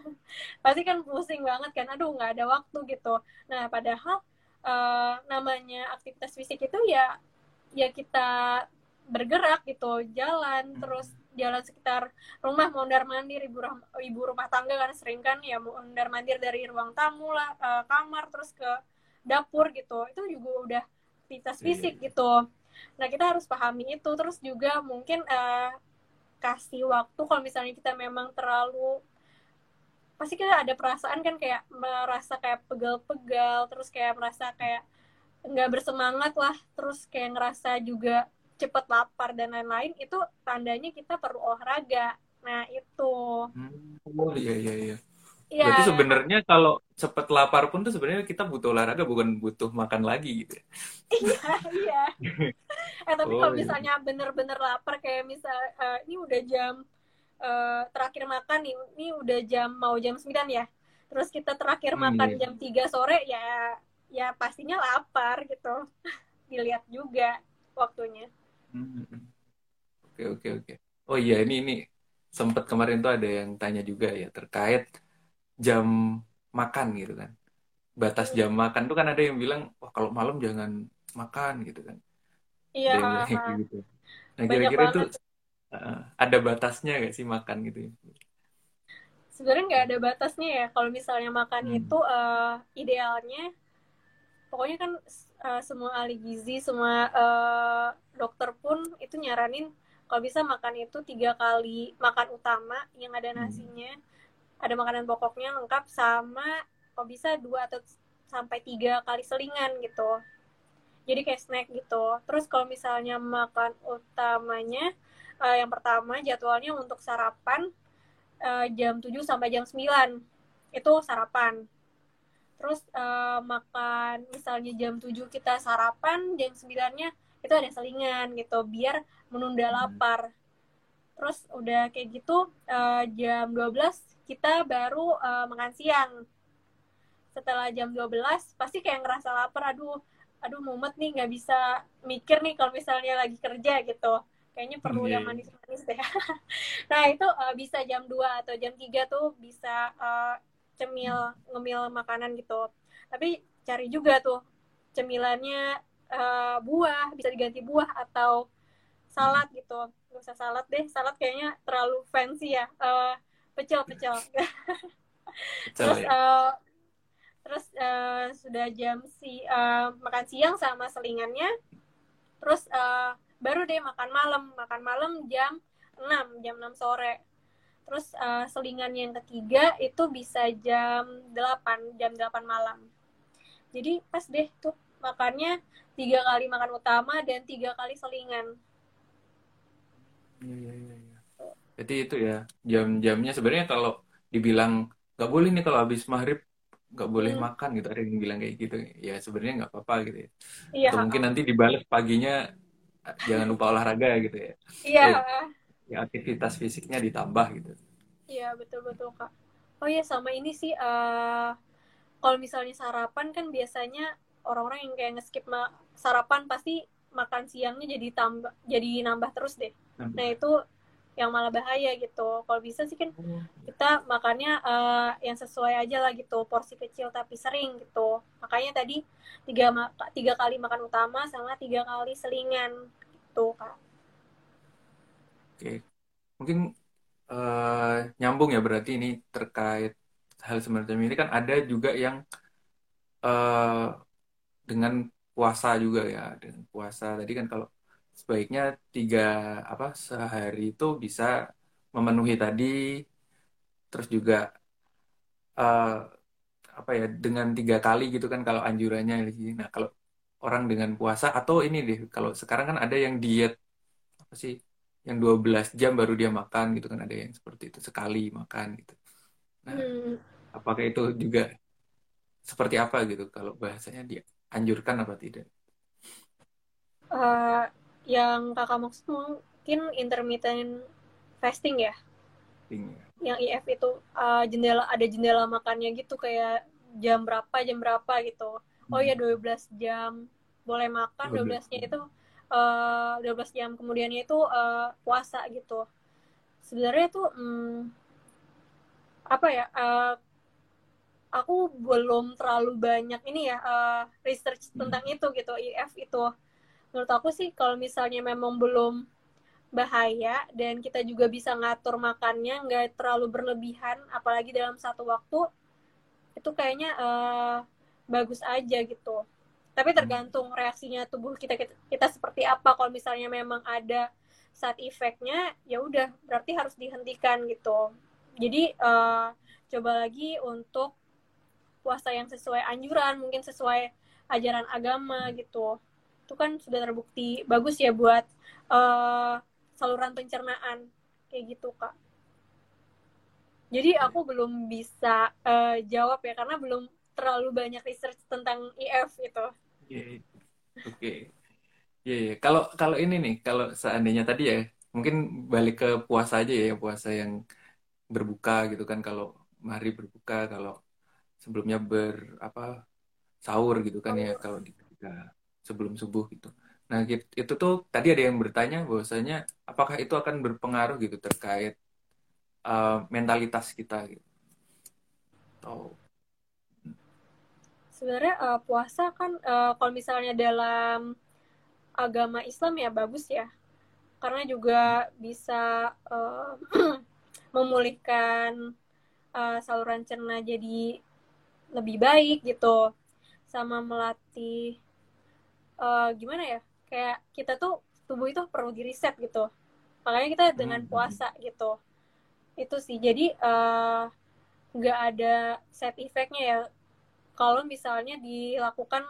Pasti kan pusing banget kan aduh nggak ada waktu gitu. Nah padahal uh, namanya aktivitas fisik itu ya ya kita bergerak gitu. Jalan terus jalan sekitar rumah mondar mandir ibu ibu rumah tangga kan sering kan ya mondar mandir dari ruang tamu lah uh, kamar terus ke dapur gitu. Itu juga udah aktivitas iya, fisik yeah. gitu. Nah kita harus pahami itu. Terus juga mungkin uh, kasih waktu kalau misalnya kita memang terlalu pasti kita ada perasaan kan kayak merasa kayak pegal-pegal terus kayak merasa kayak nggak bersemangat lah terus kayak ngerasa juga cepet lapar dan lain-lain itu tandanya kita perlu olahraga nah itu hmm. oh iya iya iya Iya. Berarti sebenarnya kalau cepet lapar pun tuh sebenarnya kita butuh olahraga bukan butuh makan lagi gitu. iya iya eh tapi Oh kalau iya. misalnya bener-bener lapar kayak misal eh, ini udah jam eh, terakhir makan nih ini udah jam mau jam 9 ya terus kita terakhir Hmm, makan iya. jam 3 sore ya ya pastinya lapar gitu dilihat juga waktunya. Oke oke oke. Oh iya ini ini sempat kemarin tuh ada yang tanya juga ya terkait jam makan gitu kan. Batas jam makan tuh kan ada yang bilang wah kalau malam jangan makan gitu kan. iya Ada yang bilang gitu. Nah kira-kira itu uh, ada batasnya gak sih makan gitu? sebenarnya nggak ada batasnya ya kalau misalnya makan Hmm. itu eh, idealnya pokoknya kan eh, semua ahli gizi semua eh, dokter pun itu nyaranin kalau bisa makan itu tiga kali makan utama yang ada Hmm. nasinya. Ada makanan pokoknya lengkap sama kalau bisa dua atau sampai tiga kali selingan gitu. Jadi kayak snack gitu. Terus kalau misalnya makan utamanya eh, yang pertama jadwalnya untuk sarapan eh, jam 7 sampai jam 9 itu sarapan terus eh, makan misalnya jam 7 kita sarapan jam 9-nya itu ada selingan gitu biar menunda Hmm. lapar terus udah kayak gitu eh, jam 12 kita baru eh, makan siang setelah jam 12 pasti kayak ngerasa lapar aduh aduh mumet nih nggak bisa mikir nih kalau misalnya lagi kerja gitu kayaknya perlu Iya, yang iya. manis-manis deh nah itu eh, bisa jam 2 atau jam 3 tuh bisa eh, cemil ngemil makanan gitu. Tapi cari juga tuh cemilannya eh, buah bisa diganti buah atau salad gitu. Nggak usah salad deh salad kayaknya terlalu fancy ya. Eh, pecel pecel. Terus ya. eh, terus eh, sudah jam si eh, makan siang sama selingannya. Terus eh, baru deh makan malam. Makan malam jam 6 jam 6 sore terus eh, selingan yang ketiga itu bisa jam 8 jam 8 malam. Jadi pas deh tuh makannya tiga kali makan utama dan tiga kali selingan. Iya, iya, iya, iya. Jadi itu ya jam-jamnya sebenarnya kalau dibilang nggak boleh nih kalau habis maghrib nggak boleh Hmm. makan gitu ada yang bilang kayak gitu. Ya sebenarnya nggak apa-apa gitu ya. Iya atau mungkin nanti dibalas paginya eh, jangan lupa olahraga gitu ya. Iya Eh, ya aktivitas fisiknya ditambah gitu Iya betul betul kak. Oh iya sama ini sih eh kalau misalnya sarapan kan biasanya orang-orang yang kayak ngeskip ma- sarapan pasti makan siangnya jadi tambah jadi nambah terus deh. Nah itu yang malah bahaya gitu. Kalau bisa sih kan kita makannya eh, yang sesuai aja lah gitu porsi kecil tapi sering gitu. Makanya tadi tiga ma- tiga kali makan utama sama tiga kali selingan gitu kak. Oke. Mungkin eh, nyambung ya berarti ini terkait hal semacam ini kan ada juga yang eh, dengan puasa juga ya dengan puasa. Tadi kan kalau sebaiknya tiga apa sehari itu bisa memenuhi tadi. Terus juga eh, apa ya dengan tiga kali gitu kan kalau anjurannya nah kalau orang dengan puasa atau ini deh kalau sekarang kan ada yang diet apa sih yang 12 jam baru dia makan gitu kan ada yang seperti itu sekali makan gitu. Nah Hmm. apakah itu juga seperti apa gitu kalau bahasanya dianjurkan apa tidak? Eh, yang kakak maksud mungkin intermittent fasting ya? Ini. yang IF itu eh, jendela ada jendela makannya gitu kayak jam berapa jam berapa gitu. Oh ya 12 jam. Boleh makan 12 12 nya itu eh 12 jam kemudiannya itu eh, puasa gitu. Sebenarnya tuh hmm, apa ya eh, aku belum terlalu banyak ini ya eh, research Hmm. tentang itu gitu IF itu. Menurut aku sih kalau misalnya memang belum bahaya dan kita juga bisa ngatur makannya nggak terlalu berlebihan apalagi dalam satu waktu itu kayaknya eh, bagus aja gitu tapi tergantung reaksinya tubuh kita kita, kita seperti apa. Kalau misalnya memang ada side effectnya ya udah berarti harus dihentikan gitu. Jadi eh, coba lagi untuk puasa yang sesuai anjuran mungkin sesuai ajaran agama gitu. Itu kan sudah terbukti bagus ya buat uh, saluran pencernaan. Kayak gitu kak. Jadi aku belum bisa uh, jawab ya karena belum terlalu banyak research tentang IF itu yeah. oke. Iya, yeah. kalau kalau ini nih, kalau seandainya tadi ya, mungkin balik ke puasa aja ya, puasa yang berbuka gitu kan, kalau mari berbuka, kalau sebelumnya ber apa sahur gitu kan ya, kalau di sebelum subuh gitu. Nah, itu tuh tadi ada yang bertanya bahwasanya apakah itu akan berpengaruh gitu terkait uh, mentalitas kita gitu. Oh. Sebenarnya uh, puasa kan uh, kalau misalnya dalam agama Islam ya bagus ya. Karena juga bisa uh, memulihkan uh, saluran cerna jadi lebih baik gitu. Sama melatih uh, gimana ya kayak kita tuh tubuh itu perlu di reset gitu makanya kita dengan hmm. puasa gitu itu sih jadi nggak uh, ada set effectnya ya kalau misalnya dilakukan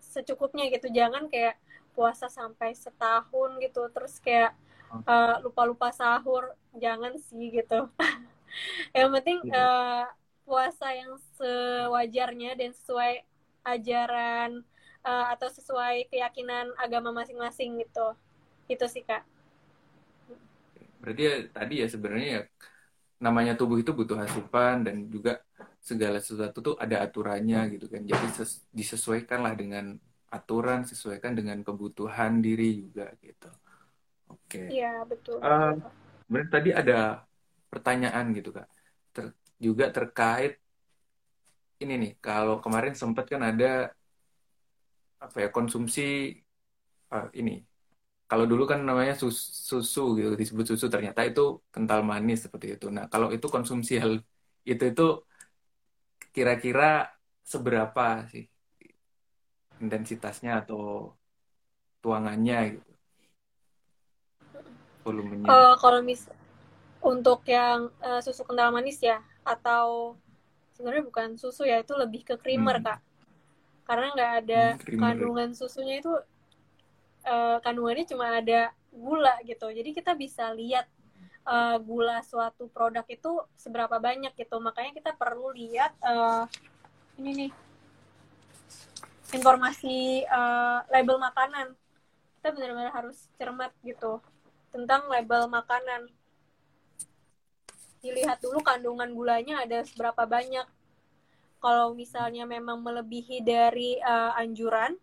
secukupnya gitu. Jangan kayak puasa sampai setahun gitu. Terus kayak uh, lupa-lupa sahur. Jangan sih gitu. Yang penting uh, puasa yang sewajarnya dan sesuai ajaran uh, atau sesuai keyakinan agama masing-masing gitu. Itu sih kak. Berarti ya tadi ya sebenarnya ya namanya tubuh itu butuh asupan dan juga segala sesuatu tuh ada aturannya gitu kan. Jadi ses disesuaikan lah dengan aturan sesuaikan dengan kebutuhan diri juga gitu. Oke. Okay. iya betul. Uh, kemudian tadi ada pertanyaan gitu kak. Ter juga terkait ini nih kalau kemarin sempat kan ada apa ya konsumsi uh, ini. Kalau dulu kan namanya susu, susu gitu disebut susu ternyata itu kental manis seperti itu. Nah kalau itu konsumsi hal itu itu kira-kira seberapa sih intensitasnya atau tuangannya gitu? Volumenya. Uh, kalau mis untuk yang uh, susu kental manis ya atau sebenarnya bukan susu ya itu lebih ke creamer hmm. kak. Karena nggak ada hmm, kandungan susunya itu uh, kandungannya cuma ada gula gitu. Jadi kita bisa lihat uh, gula suatu produk itu seberapa banyak gitu. Makanya kita perlu lihat uh, ini nih informasi uh, label makanan. Kita benar-benar harus cermat gitu tentang label makanan. Dilihat dulu kandungan gulanya ada seberapa banyak. Kalau misalnya memang melebihi dari uh, anjuran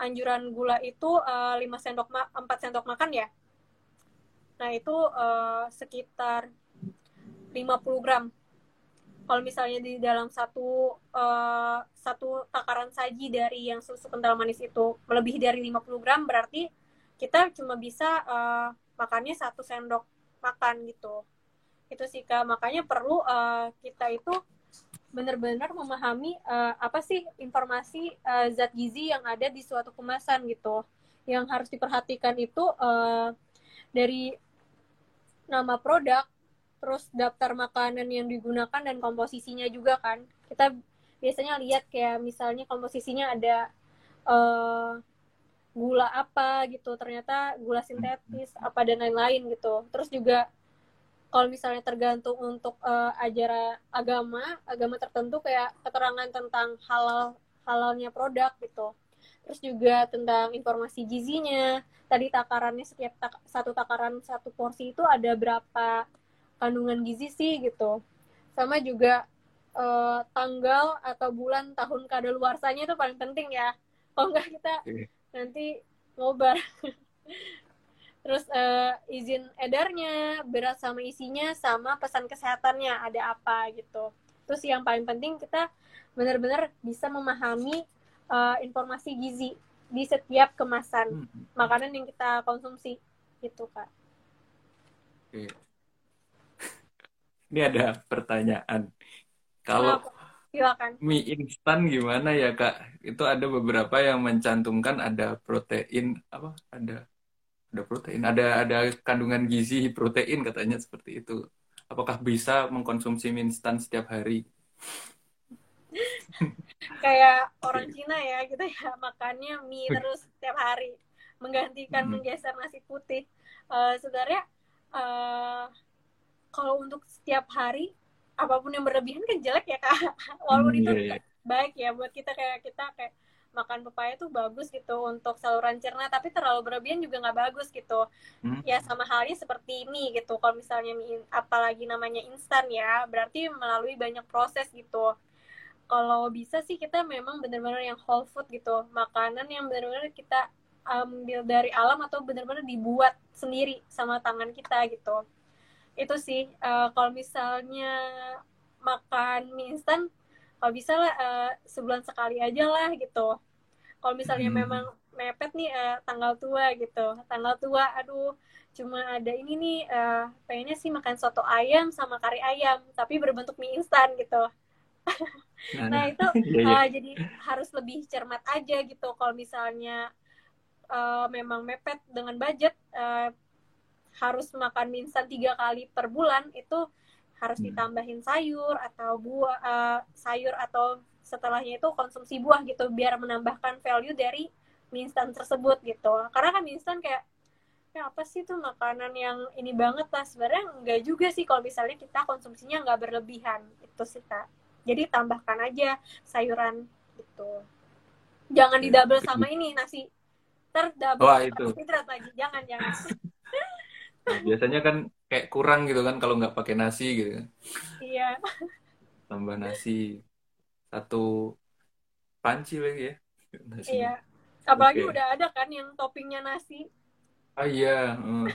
anjuran gula itu uh, 5 sendok ma 4 sendok makan ya nah itu uh, sekitar 50 gram. Kalau misalnya di dalam satu uh, satu takaran saji dari yang susu kental manis itu melebihi dari 50 gram berarti kita cuma bisa uh, makannya satu sendok makan gitu. Itu sih kak. Makanya perlu uh, kita itu benar-benar memahami uh, apa sih informasi uh, zat gizi yang ada di suatu kemasan gitu. Yang harus diperhatikan itu uh, dari nama produk, terus daftar makanan yang digunakan dan komposisinya juga kan. Kita biasanya lihat kayak misalnya komposisinya ada uh, gula apa gitu, ternyata gula sintetis apa dan lain-lain gitu. Terus juga kalau misalnya tergantung untuk uh, ajaran agama agama tertentu kayak keterangan tentang halal halalnya produk gitu terus juga tentang informasi gizinya. Tadi takarannya setiap tak, satu takaran satu porsi itu ada berapa kandungan gizi sih gitu. Sama juga uh, tanggal atau bulan tahun kadaluarsanya itu paling penting ya. Kalau nggak kita nanti ngobar. Terus uh, izin edarnya berat sama isinya sama pesan kesehatannya ada apa gitu. Terus yang paling penting kita benar-benar bisa memahami uh, informasi gizi di setiap kemasan hmm. makanan yang kita konsumsi gitu kak. Oke. ini ada pertanyaan. Kalau Silakan. mie instan gimana ya kak? Itu ada beberapa yang mencantumkan ada protein apa? Ada ada protein. Ada ada kandungan gizi protein katanya seperti itu. Apakah bisa mengkonsumsi mie instan setiap hari kayak orang Cina ya kita ya makannya mie terus setiap hari menggantikan hmm. menggeser nasi putih uh, sebenarnya uh, kalau untuk setiap hari apa pun yang berlebihan kan jelek ya kak walaupun hmm, itu iya, iya. baik ya buat kita kayak kita kayak makan pepaya tuh bagus gitu untuk saluran cerna tapi terlalu berlebihan juga nggak bagus gitu hmm. ya sama halnya seperti mie gitu kalau misalnya mie apalagi namanya instan ya berarti melalui banyak proses gitu kalau bisa sih kita memang benar-benar yang whole food gitu. Makanan yang benar-benar kita ambil dari alam atau benar-benar dibuat sendiri sama tangan kita gitu. Itu sih uh, kalau misalnya makan mie instan kalau bisa lah uh, sebulan sekali aja lah gitu. Kalau misalnya hmm. memang mepet nih uh, tanggal tua gitu. Tanggal tua aduh cuma ada ini nih uh, pengennya sih makan soto ayam sama kari ayam tapi berbentuk mie instan gitu nah, nah itu uh, jadi harus lebih cermat aja gitu kalau misalnya uh, memang mepet dengan budget uh, harus makan instan tiga kali per bulan itu harus hmm. ditambahin sayur atau buah uh, sayur atau setelahnya itu konsumsi buah gitu biar menambahkan value dari mie instan tersebut gitu. Karena kan mie instan kayak ya apa sih tuh makanan yang ini banget lah sebenarnya enggak juga sih kalau misalnya kita konsumsinya nggak berlebihan. Itu sih kak jadi tambahkan aja sayuran gitu jangan di double sama ini nasi ter double Wah, itu. lagi jangan jangan Nah, biasanya kan kayak kurang gitu kan kalau nggak pakai nasi gitu kan. Iya. Tambah nasi satu panci lagi ya. Nasi. Iya. Apalagi okay. udah ada kan yang toppingnya nasi. Ah iya, hmm.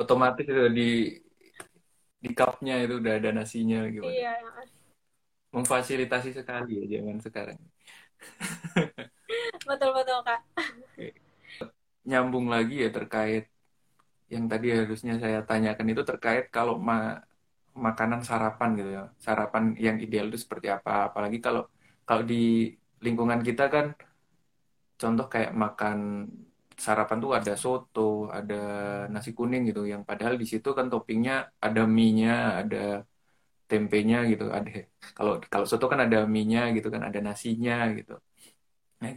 otomatis itu di di cupnya itu udah ada nasinya gitu. Iya. Memfasilitasi sekali ya zaman sekarang. betul betul kak. Nyambung lagi ya terkait yang tadi harusnya saya tanyakan itu terkait kalau ma makanan sarapan gitu ya sarapan yang ideal itu seperti apa apalagi kalau kalau di lingkungan kita kan contoh kayak makan sarapan tuh ada soto ada nasi kuning gitu yang padahal di situ kan toppingnya ada mie-nya ada tempenya gitu. Ada kalau kalau soto kan ada mie-nya gitu kan ada nasinya gitu. Nah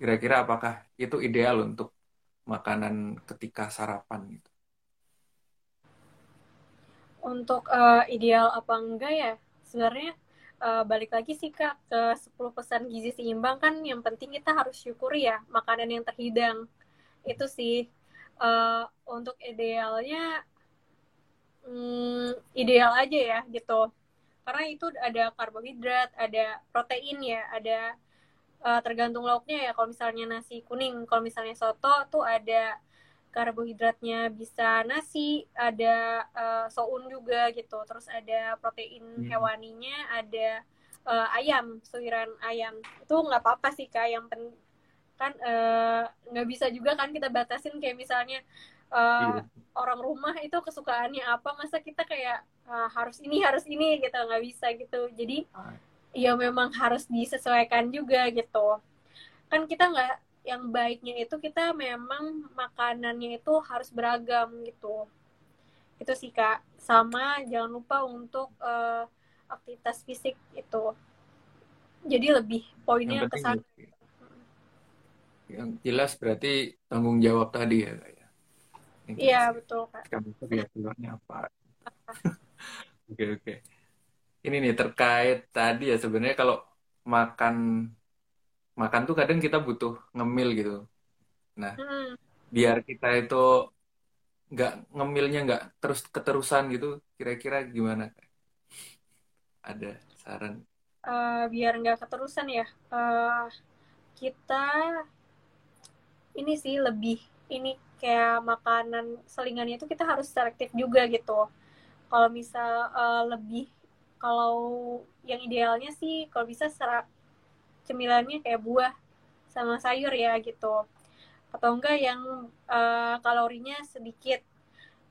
kira-kira apakah itu ideal untuk makanan ketika sarapan gitu? Untuk uh, ideal apa enggak ya? Sebenarnya uh, balik lagi sih kak ke 10 pesan gizi seimbang kan yang penting kita harus syukuri ya makanan yang terhidang. Itu sih uh, untuk idealnya um, ideal aja ya gitu. Karena itu ada karbohidrat ada protein ya ada uh, tergantung lauknya ya. Kalau misalnya nasi kuning kalau misalnya soto tuh ada karbohidratnya. Bisa nasi, ada uh, soun juga gitu, terus ada protein hmm. hewaninya, ada uh, ayam, suiran ayam. Itu nggak apa-apa sih kak, yang pen kan nggak uh, bisa juga kan kita batasin. Kayak misalnya uh, iya. orang rumah itu kesukaannya apa, masa kita kayak uh, harus ini harus ini gitu. Nggak bisa gitu. Jadi ya memang harus disesuaikan juga gitu. Kan kita nggak yang baiknya itu kita memang makanannya itu harus beragam gitu. Itu sih kak. Sama jangan lupa untuk uh, aktivitas fisik itu. Jadi lebih poinnya yang ke sana. yang jelas berarti tanggung jawab tadi ya kak ya iya betul kak. Kamu keluarnya apa? Oke oke. Ini nih terkait tadi ya sebenarnya kalau makan makan tuh kadang kita butuh ngemil gitu. Nah hmm. biar kita itu nggak ngemilnya nggak terus keterusan gitu kira-kira gimana ada saran? Uh, biar nggak keterusan ya uh, kita ini sih lebih ini kayak makanan selingannya itu kita harus selektif juga gitu. Kalau misal uh, lebih kalau yang idealnya sih kalau bisa serak cemilannya kayak buah sama sayur ya gitu. Atau enggak yang uh, kalorinya sedikit.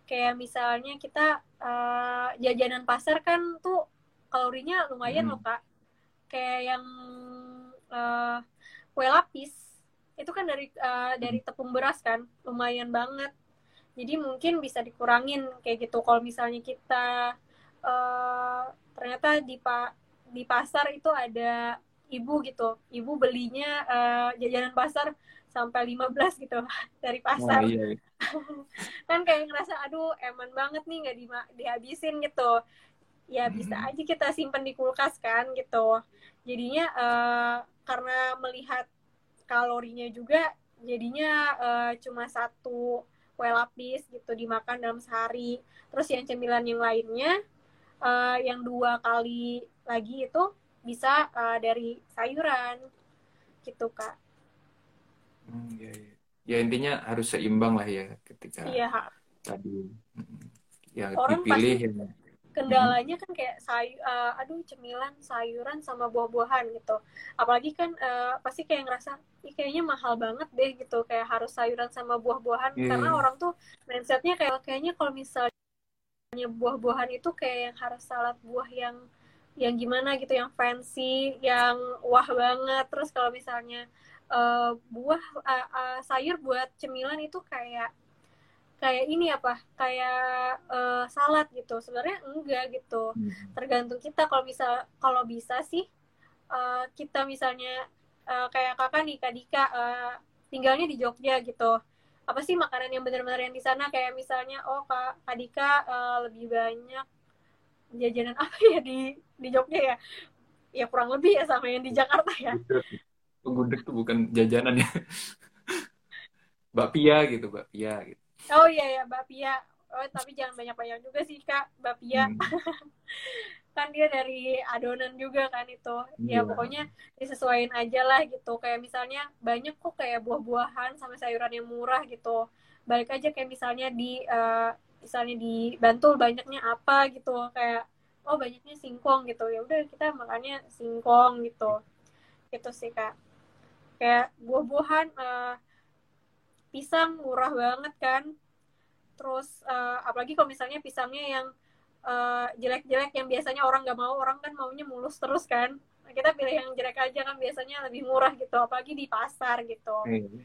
Kayak misalnya kita uh, jajanan pasar kan tuh kalorinya lumayan hmm. loh kak. Kayak yang uh, kue lapis itu kan dari uh, dari tepung beras kan lumayan banget jadi mungkin bisa dikurangin kayak gitu kalau misalnya kita uh, ternyata di pa di pasar itu ada ibu gitu ibu belinya uh, jajanan pasar sampai 15 gitu dari pasar. Oh, iya. kan kayak ngerasa aduh eman banget nih nggak di dihabisin gitu. Ya bisa hmm. aja kita simpan di kulkas kan gitu. Jadinya uh, karena melihat kalorinya juga jadinya uh, cuma satu kue lapis gitu dimakan dalam sehari. Terus yang cemilan yang lainnya uh, yang dua kali lagi itu bisa uh, dari sayuran gitu kak. Hmm, ya, ya. ya intinya harus seimbang lah ya ketika iya. tadi yang Orang dipilih pasti ya. Kendalanya kan kayak sayu, uh, aduh cemilan sayuran sama buah-buahan gitu. Apalagi kan uh, pasti kayak ngerasa Ih, kayaknya mahal banget deh gitu. Kayak harus sayuran sama buah-buahan. Yeah. karena orang tuh mindsetnya kayak kayaknya kalau misalnya buah-buahan itu kayak yang harus salad buah yang yang gimana gitu yang fancy yang wah banget. Terus kalau misalnya uh, buah uh, uh, sayur buat cemilan itu kayak kayak ini apa kayak uh, salad gitu. Sebenarnya enggak gitu. Hmm. tergantung kita. Kalau bisa kalau bisa sih uh, kita misalnya uh, kayak kakak nih kak Dika uh, tinggalnya di Jogja gitu. Apa sih makanan yang benar-benar yang di sana? Kayak misalnya oh kak, kak Dika uh, lebih banyak jajanan apa ya di di Jogja ya? Ya kurang lebih ya sama yang di Jakarta ya. Penggudeg tuh bukan jajanan ya. Bakpia gitu bakpia gitu oh iya ya bakpia oh tapi jangan banyak banyak juga sih kak bakpia hmm. kan dia dari adonan juga kan itu. Ya yeah. pokoknya disesuaikan aja lah gitu. Kayak misalnya banyak kok kayak buah-buahan sama sayuran yang murah gitu. Balik aja kayak misalnya di uh, misalnya di Bantul banyaknya apa gitu. Kayak oh banyaknya singkong gitu. Ya udah kita makannya singkong gitu. Gitu sih kak. Kayak buah-buahan uh, pisang murah banget kan. Terus uh, apalagi kalau misalnya pisangnya yang jelek jelek-jelek yang biasanya orang nggak mau orang kan maunya mulus terus kan. Nah, kita pilih yang jelek aja kan biasanya lebih murah gitu apalagi di pasar gitu. Hmm.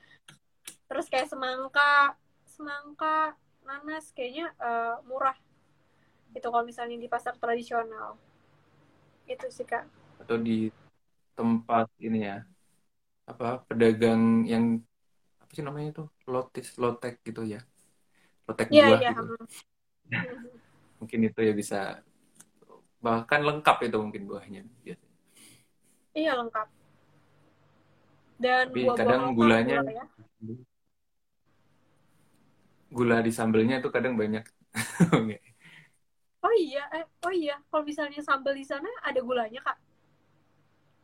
terus kayak semangka semangka nanas kayaknya uh, murah itu kalau misalnya di pasar tradisional. Itu sih kak. Atau di tempat ini ya apa pedagang yang apa sih namanya itu lotis lotek gitu ya lotek yeah, buah yeah. gitu mungkin itu ya bisa bahkan lengkap itu mungkin buahnya biasanya iya lengkap dan tapi buah kadang gulanya ya? gula di sambelnya tuh kadang banyak. oh iya, eh, oh iya, kalau misalnya sambel di sana ada gulanya kak?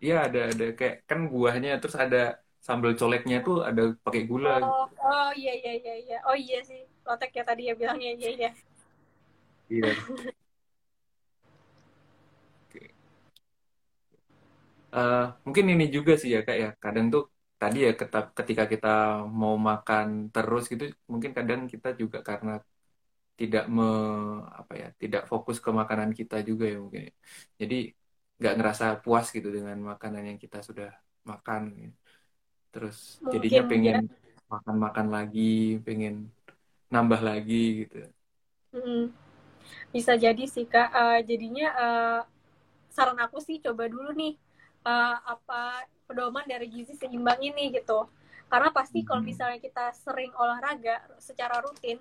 Iya ada ada kayak kan buahnya terus ada sambal coleknya tuh ada pakai gula. Oh, oh iya iya iya iya. Oh iya sih, lotek ya tadi ya bilangnya iya iya. Iya. Uh, mungkin ini juga sih ya kak ya kadang tuh tadi ya ketika kita mau makan terus gitu mungkin kadang kita juga karena tidak me apa ya tidak fokus ke makanan kita juga ya mungkin ya. jadi nggak ngerasa puas gitu dengan makanan yang kita sudah makan gitu. Terus mungkin, jadinya pengen ya. makan-makan lagi pengen nambah lagi gitu. Hmm. bisa jadi sih kak. Uh, jadinya uh, saran aku sih coba dulu nih uh, apa pedoman dari gizi seimbang ini gitu. Karena pasti kalau misalnya kita sering olahraga secara rutin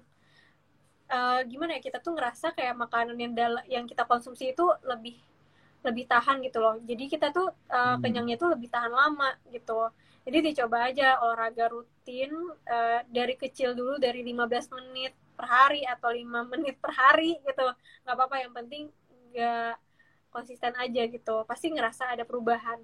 uh, gimana ya kita tuh ngerasa kayak makanan yang dal yang kita konsumsi itu lebih lebih tahan gitu loh. Jadi kita tuh uh, kenyangnya tuh lebih tahan lama gitu jadi dicoba aja olahraga rutin uh, dari kecil dulu dari 15 menit per hari atau 5 menit per hari gitu nggak apa-apa yang penting nggak konsisten aja gitu pasti ngerasa ada perubahan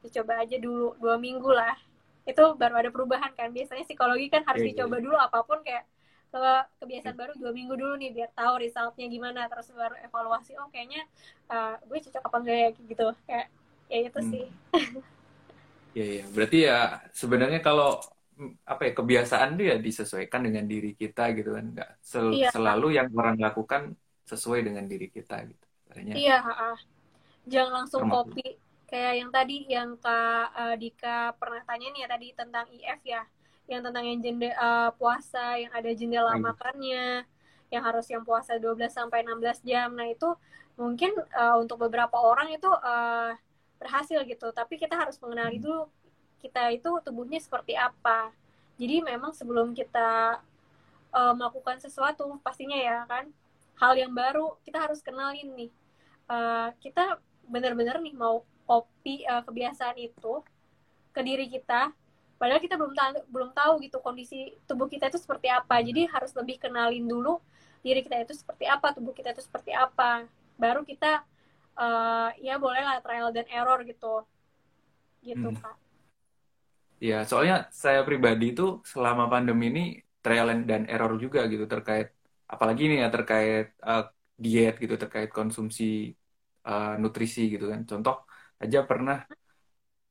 dicoba aja dulu dua minggu lah itu baru ada perubahan kan biasanya psikologi kan harus yeah, iya. dicoba yeah. dulu apa pun kayak ke kebiasaan baru dua minggu dulu nih biar tahu resultnya gimana terus baru evaluasi oh kayaknya uh, gue cocok apa enggak ya gitu kayak ya itu hmm. sih ya ya berarti ya sebenarnya kalau apa ya kebiasaan tuh ya disesuaikan dengan diri kita gitu kan nggak sel iya. selalu yang orang lakukan sesuai dengan diri kita gitu iya uh, jangan langsung Termasuk. kopi kayak yang tadi yang kak uh, Dika pernah tanya nih ya tadi tentang IF ya yang tentang yang jendela uh, puasa yang ada jendela hmm. makannya yang harus yang puasa 12 sampai 16 jam nah itu mungkin uh, untuk beberapa orang itu uh, berhasil gitu. Tapi kita harus mengenali hmm. dulu kita itu tubuhnya seperti apa. Jadi memang sebelum kita uh, melakukan sesuatu pastinya ya kan hal yang baru kita harus kenalin nih. Uh, kita benar-benar nih mau copy uh, kebiasaan itu ke diri kita. Padahal kita belum tahu belum tahu gitu kondisi tubuh kita itu seperti apa. Jadi harus lebih kenalin dulu diri kita itu seperti apa tubuh kita itu seperti apa. Baru kita uh, ya bolehlah trial dan error gitu gitu hmm. kak ya soalnya saya pribadi itu selama pandemi ini trial dan error juga gitu terkait apalagi ini ya terkait uh, diet gitu terkait konsumsi uh, nutrisi gitu kan contoh aja pernah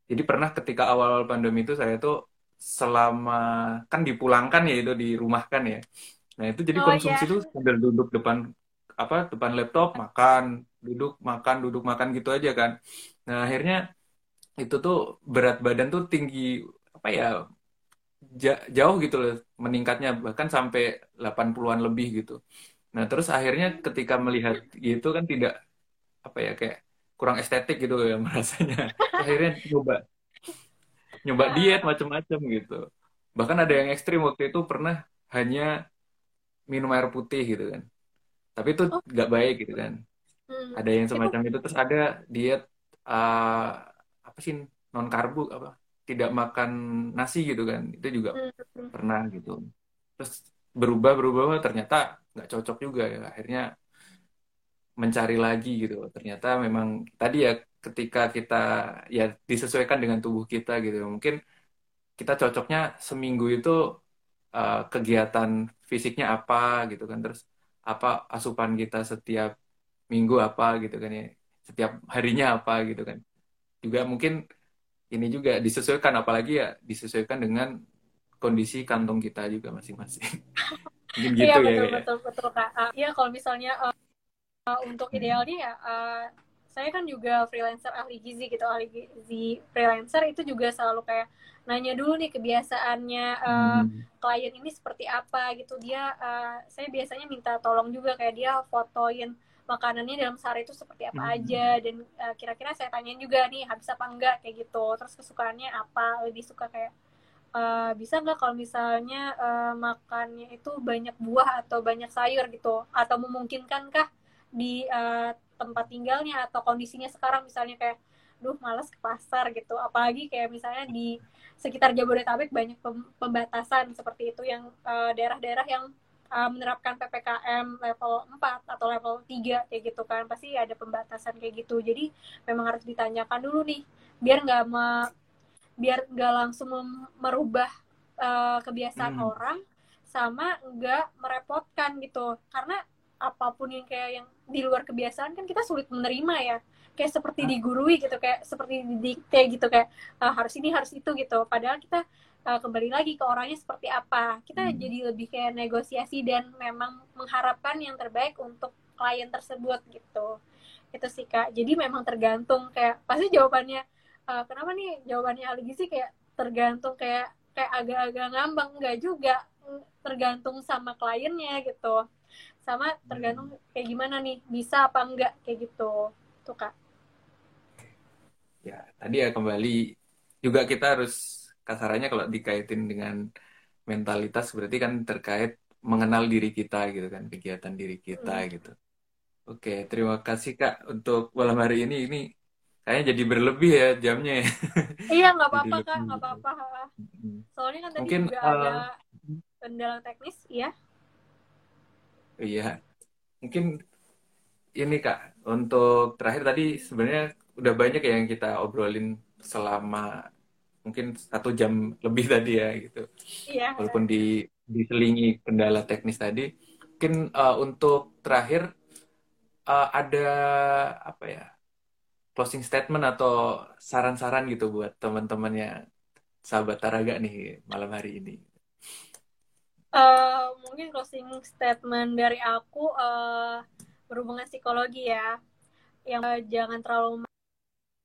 jadi pernah ketika awal pandemi itu saya tuh selama kan dipulangkan ya itu dirumahkan ya. Nah itu jadi oh, konsumsi yeah. tuh sambil duduk depan apa depan laptop makan duduk makan duduk makan gitu aja kan. Nah akhirnya itu tuh berat badan tuh tinggi apa ya jauh gitu loh meningkatnya bahkan sampai 80-an lebih gitu. Nah, terus akhirnya ketika melihat gitu kan tidak apa ya kayak kurang estetik gitu ya merasanya akhirnya nyoba nyoba diet macam-macam gitu bahkan ada yang ekstrim waktu itu pernah hanya minum air putih gitu kan tapi itu oh. nggak oh. baik gitu kan hmm. ada yang semacam itu. itu terus ada diet uh, apa sih non karbo apa tidak makan nasi gitu kan itu juga hmm. pernah gitu terus berubah berubah ternyata nggak cocok juga ya akhirnya mencari lagi gitu ternyata memang tadi ya ketika kita ya disesuaikan dengan tubuh kita gitu mungkin kita cocoknya seminggu itu uh, kegiatan fisiknya apa gitu kan terus apa asupan kita setiap minggu apa gitu kan ya setiap harinya apa gitu kan. Juga mungkin ini juga disesuaikan apalagi ya disesuaikan dengan kondisi kantong kita juga masing-masing. Mungkin iya, gitu ya betul, ya. betul betul kak. Iya kalau misalnya uh uh, untuk idealnya ya uh, saya kan juga freelancer ahli gizi gitu ahli gizi freelancer itu juga selalu kayak nanya dulu nih kebiasaannya uh, hmm. klien ini seperti apa gitu. Dia uh, saya biasanya minta tolong juga kayak dia fotoin makanannya dalam sehari itu seperti apa hmm. aja? Dan uh, kira-kira saya tanyain juga nih habis apa enggak? Kayak gitu. Terus kesukaannya apa? Lebih suka kayak uh, bisa nggak kalau misalnya uh, makannya itu banyak buah atau banyak sayur gitu? Atau memungkinkankah di uh, tempat tinggalnya? Atau kondisinya sekarang misalnya kayak duh malas ke pasar gitu. Apalagi kayak misalnya di sekitar Jabodetabek banyak pembatasan seperti itu yang daerah daerah-daerah yang uh, menerapkan PPKM level 4 atau level 3 kayak gitu kan. Pasti ada pembatasan kayak gitu. Jadi memang harus ditanyakan dulu nih biar nggak biar nggak langsung merubah uh, kebiasaan hmm. orang sama nggak merepotkan gitu. Karena apa pun yang kayak yang di luar kebiasaan kan kita sulit menerima ya. Kayak seperti digurui gitu kayak seperti didikte gitu kayak uh, harus ini harus itu gitu. Padahal kita uh, kembali lagi ke orangnya seperti apa. Kita hmm. jadi lebih kayak negosiasi dan memang mengharapkan yang terbaik untuk klien tersebut gitu. Itu sih kak. Jadi memang tergantung kayak pasti jawabannya uh, kenapa nih jawabannya Ali sih kayak tergantung kayak kayak agak-agak ngambang. Enggak juga tergantung sama kliennya gitu. Sama tergantung kayak gimana nih bisa apa enggak kayak gitu. Tuh kak. Ya tadi ya kembali juga kita harus kasarannya kalau dikaitin dengan mentalitas berarti kan terkait mengenal diri kita gitu kan kegiatan diri kita hmm. gitu. Oke terima kasih kak untuk malam hari ini. Ini kayaknya jadi berlebih ya jamnya ya. Iya nggak apa-apa kak nggak apa-apa. Soalnya kan tadi Mungkin, juga uh, ada kendala teknis ya Iya, mungkin ini kak untuk terakhir tadi sebenarnya udah banyak ya yang kita obrolin selama mungkin satu jam lebih tadi ya gitu. Iya. Walaupun di diselingi kendala teknis tadi, mungkin uh, untuk terakhir uh, ada apa ya closing statement atau saran-saran gitu buat teman-temannya sahabat Taraga nih malam hari ini. Uh, mungkin closing statement dari aku uh, berhubungan psikologi ya, yang uh, jangan terlalu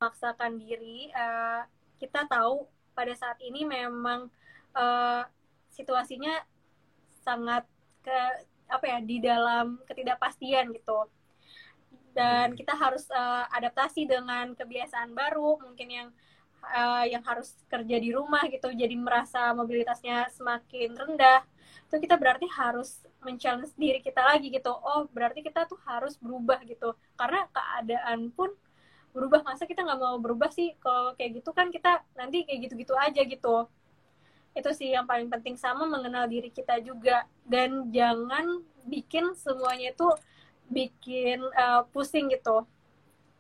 memaksakan diri. Uh, kita tahu pada saat ini memang uh, situasinya sangat ke apa ya di dalam ketidakpastian gitu. Dan kita harus uh, adaptasi dengan kebiasaan baru mungkin yang uh, yang harus kerja di rumah gitu jadi merasa mobilitasnya semakin rendah. Itu kita berarti harus mencari diri kita lagi gitu. Oh berarti kita tuh harus berubah gitu. Karena keadaan pun berubah masa kita nggak mau berubah sih? Kalau kayak gitu kan kita nanti kayak gitu-gitu aja gitu. Itu sih yang paling penting sama mengenal diri kita juga. Dan jangan bikin semuanya itu bikin uh, pusing gitu.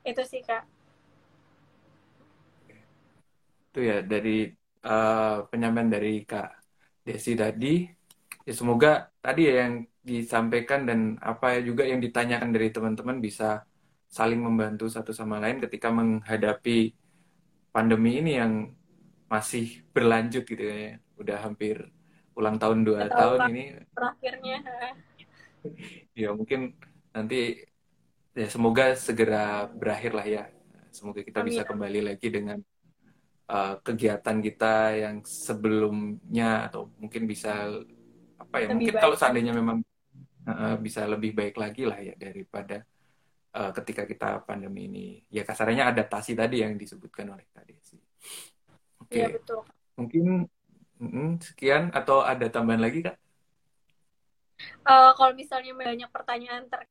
Itu sih kak. Itu ya dari uh, penyampaian dari kak Desi tadi. Ya semoga tadi ya yang disampaikan dan apa juga yang ditanyakan dari teman-teman bisa saling membantu satu sama lain ketika menghadapi pandemi ini yang masih berlanjut gitu ya. Udah hampir ulang tahun dua Betul, tahun ini. terakhirnya. Ya mungkin nanti ya semoga segera berakhir lah ya. Semoga kita Amin. bisa kembali lagi dengan uh, kegiatan kita yang sebelumnya atau mungkin bisa apa ya lebih mungkin kalau seandainya memang uh, bisa lebih baik lagi lah ya daripada uh, ketika kita pandemi ini ya kasarnya adaptasi tadi yang disebutkan oleh tadi sih oke okay. ya, mungkin mm, sekian atau ada tambahan lagi kak uh, kalau misalnya banyak pertanyaan ter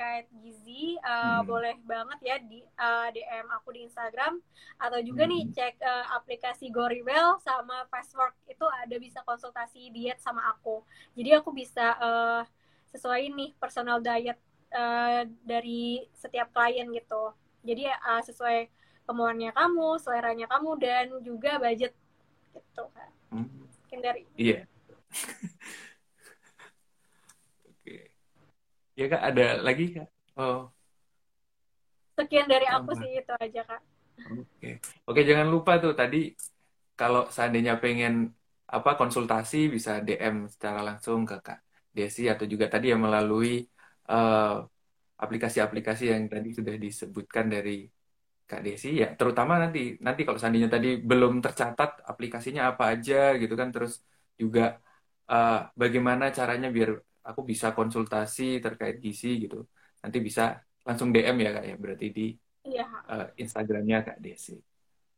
terkait gizi uh, hmm. boleh banget ya di uh, DM aku di Instagram atau juga hmm. nih cek uh, aplikasi Gorewell sama Fastwork itu ada bisa konsultasi diet sama aku. Jadi aku bisa uh, sesuai nih personal diet uh, dari setiap klien gitu. Jadi uh, sesuai kemauannya kamu, seleranya kamu dan juga budget gitu kan. Hmm. Mungkin dari Iya. Ya kak, ada lagi kak? Oh. Sekian dari aku sih itu aja kak. Oke, oke jangan lupa tuh tadi kalau seandainya pengen apa konsultasi bisa DM secara langsung ke kak Desi atau juga tadi yang melalui uh, aplikasi-aplikasi yang tadi sudah disebutkan dari Kak Desi ya terutama nanti nanti kalau seandainya tadi belum tercatat aplikasinya apa aja gitu kan terus juga uh, bagaimana caranya biar aku bisa konsultasi terkait gizi gitu nanti bisa langsung DM ya kak ya berarti di ya. uh, Instagramnya kak Desi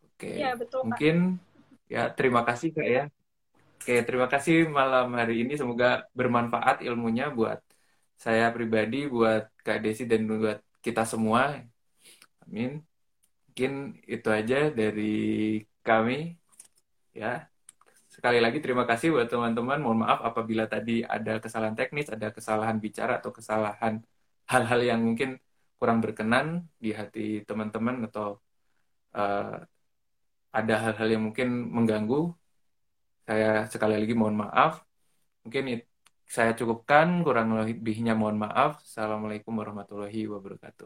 oke ya, betul, mungkin kak. ya terima kasih kak ya oke terima kasih malam hari ini semoga bermanfaat ilmunya buat saya pribadi buat kak Desi dan buat kita semua amin mungkin itu aja dari kami ya Sekali lagi terima kasih buat teman-teman. Mohon maaf apabila tadi ada kesalahan teknis, ada kesalahan bicara atau kesalahan hal-hal yang mungkin kurang berkenan di hati teman-teman atau uh, ada hal-hal yang mungkin mengganggu. Saya sekali lagi mohon maaf. Mungkin saya cukupkan, kurang lebihnya mohon maaf. Assalamualaikum warahmatullahi wabarakatuh.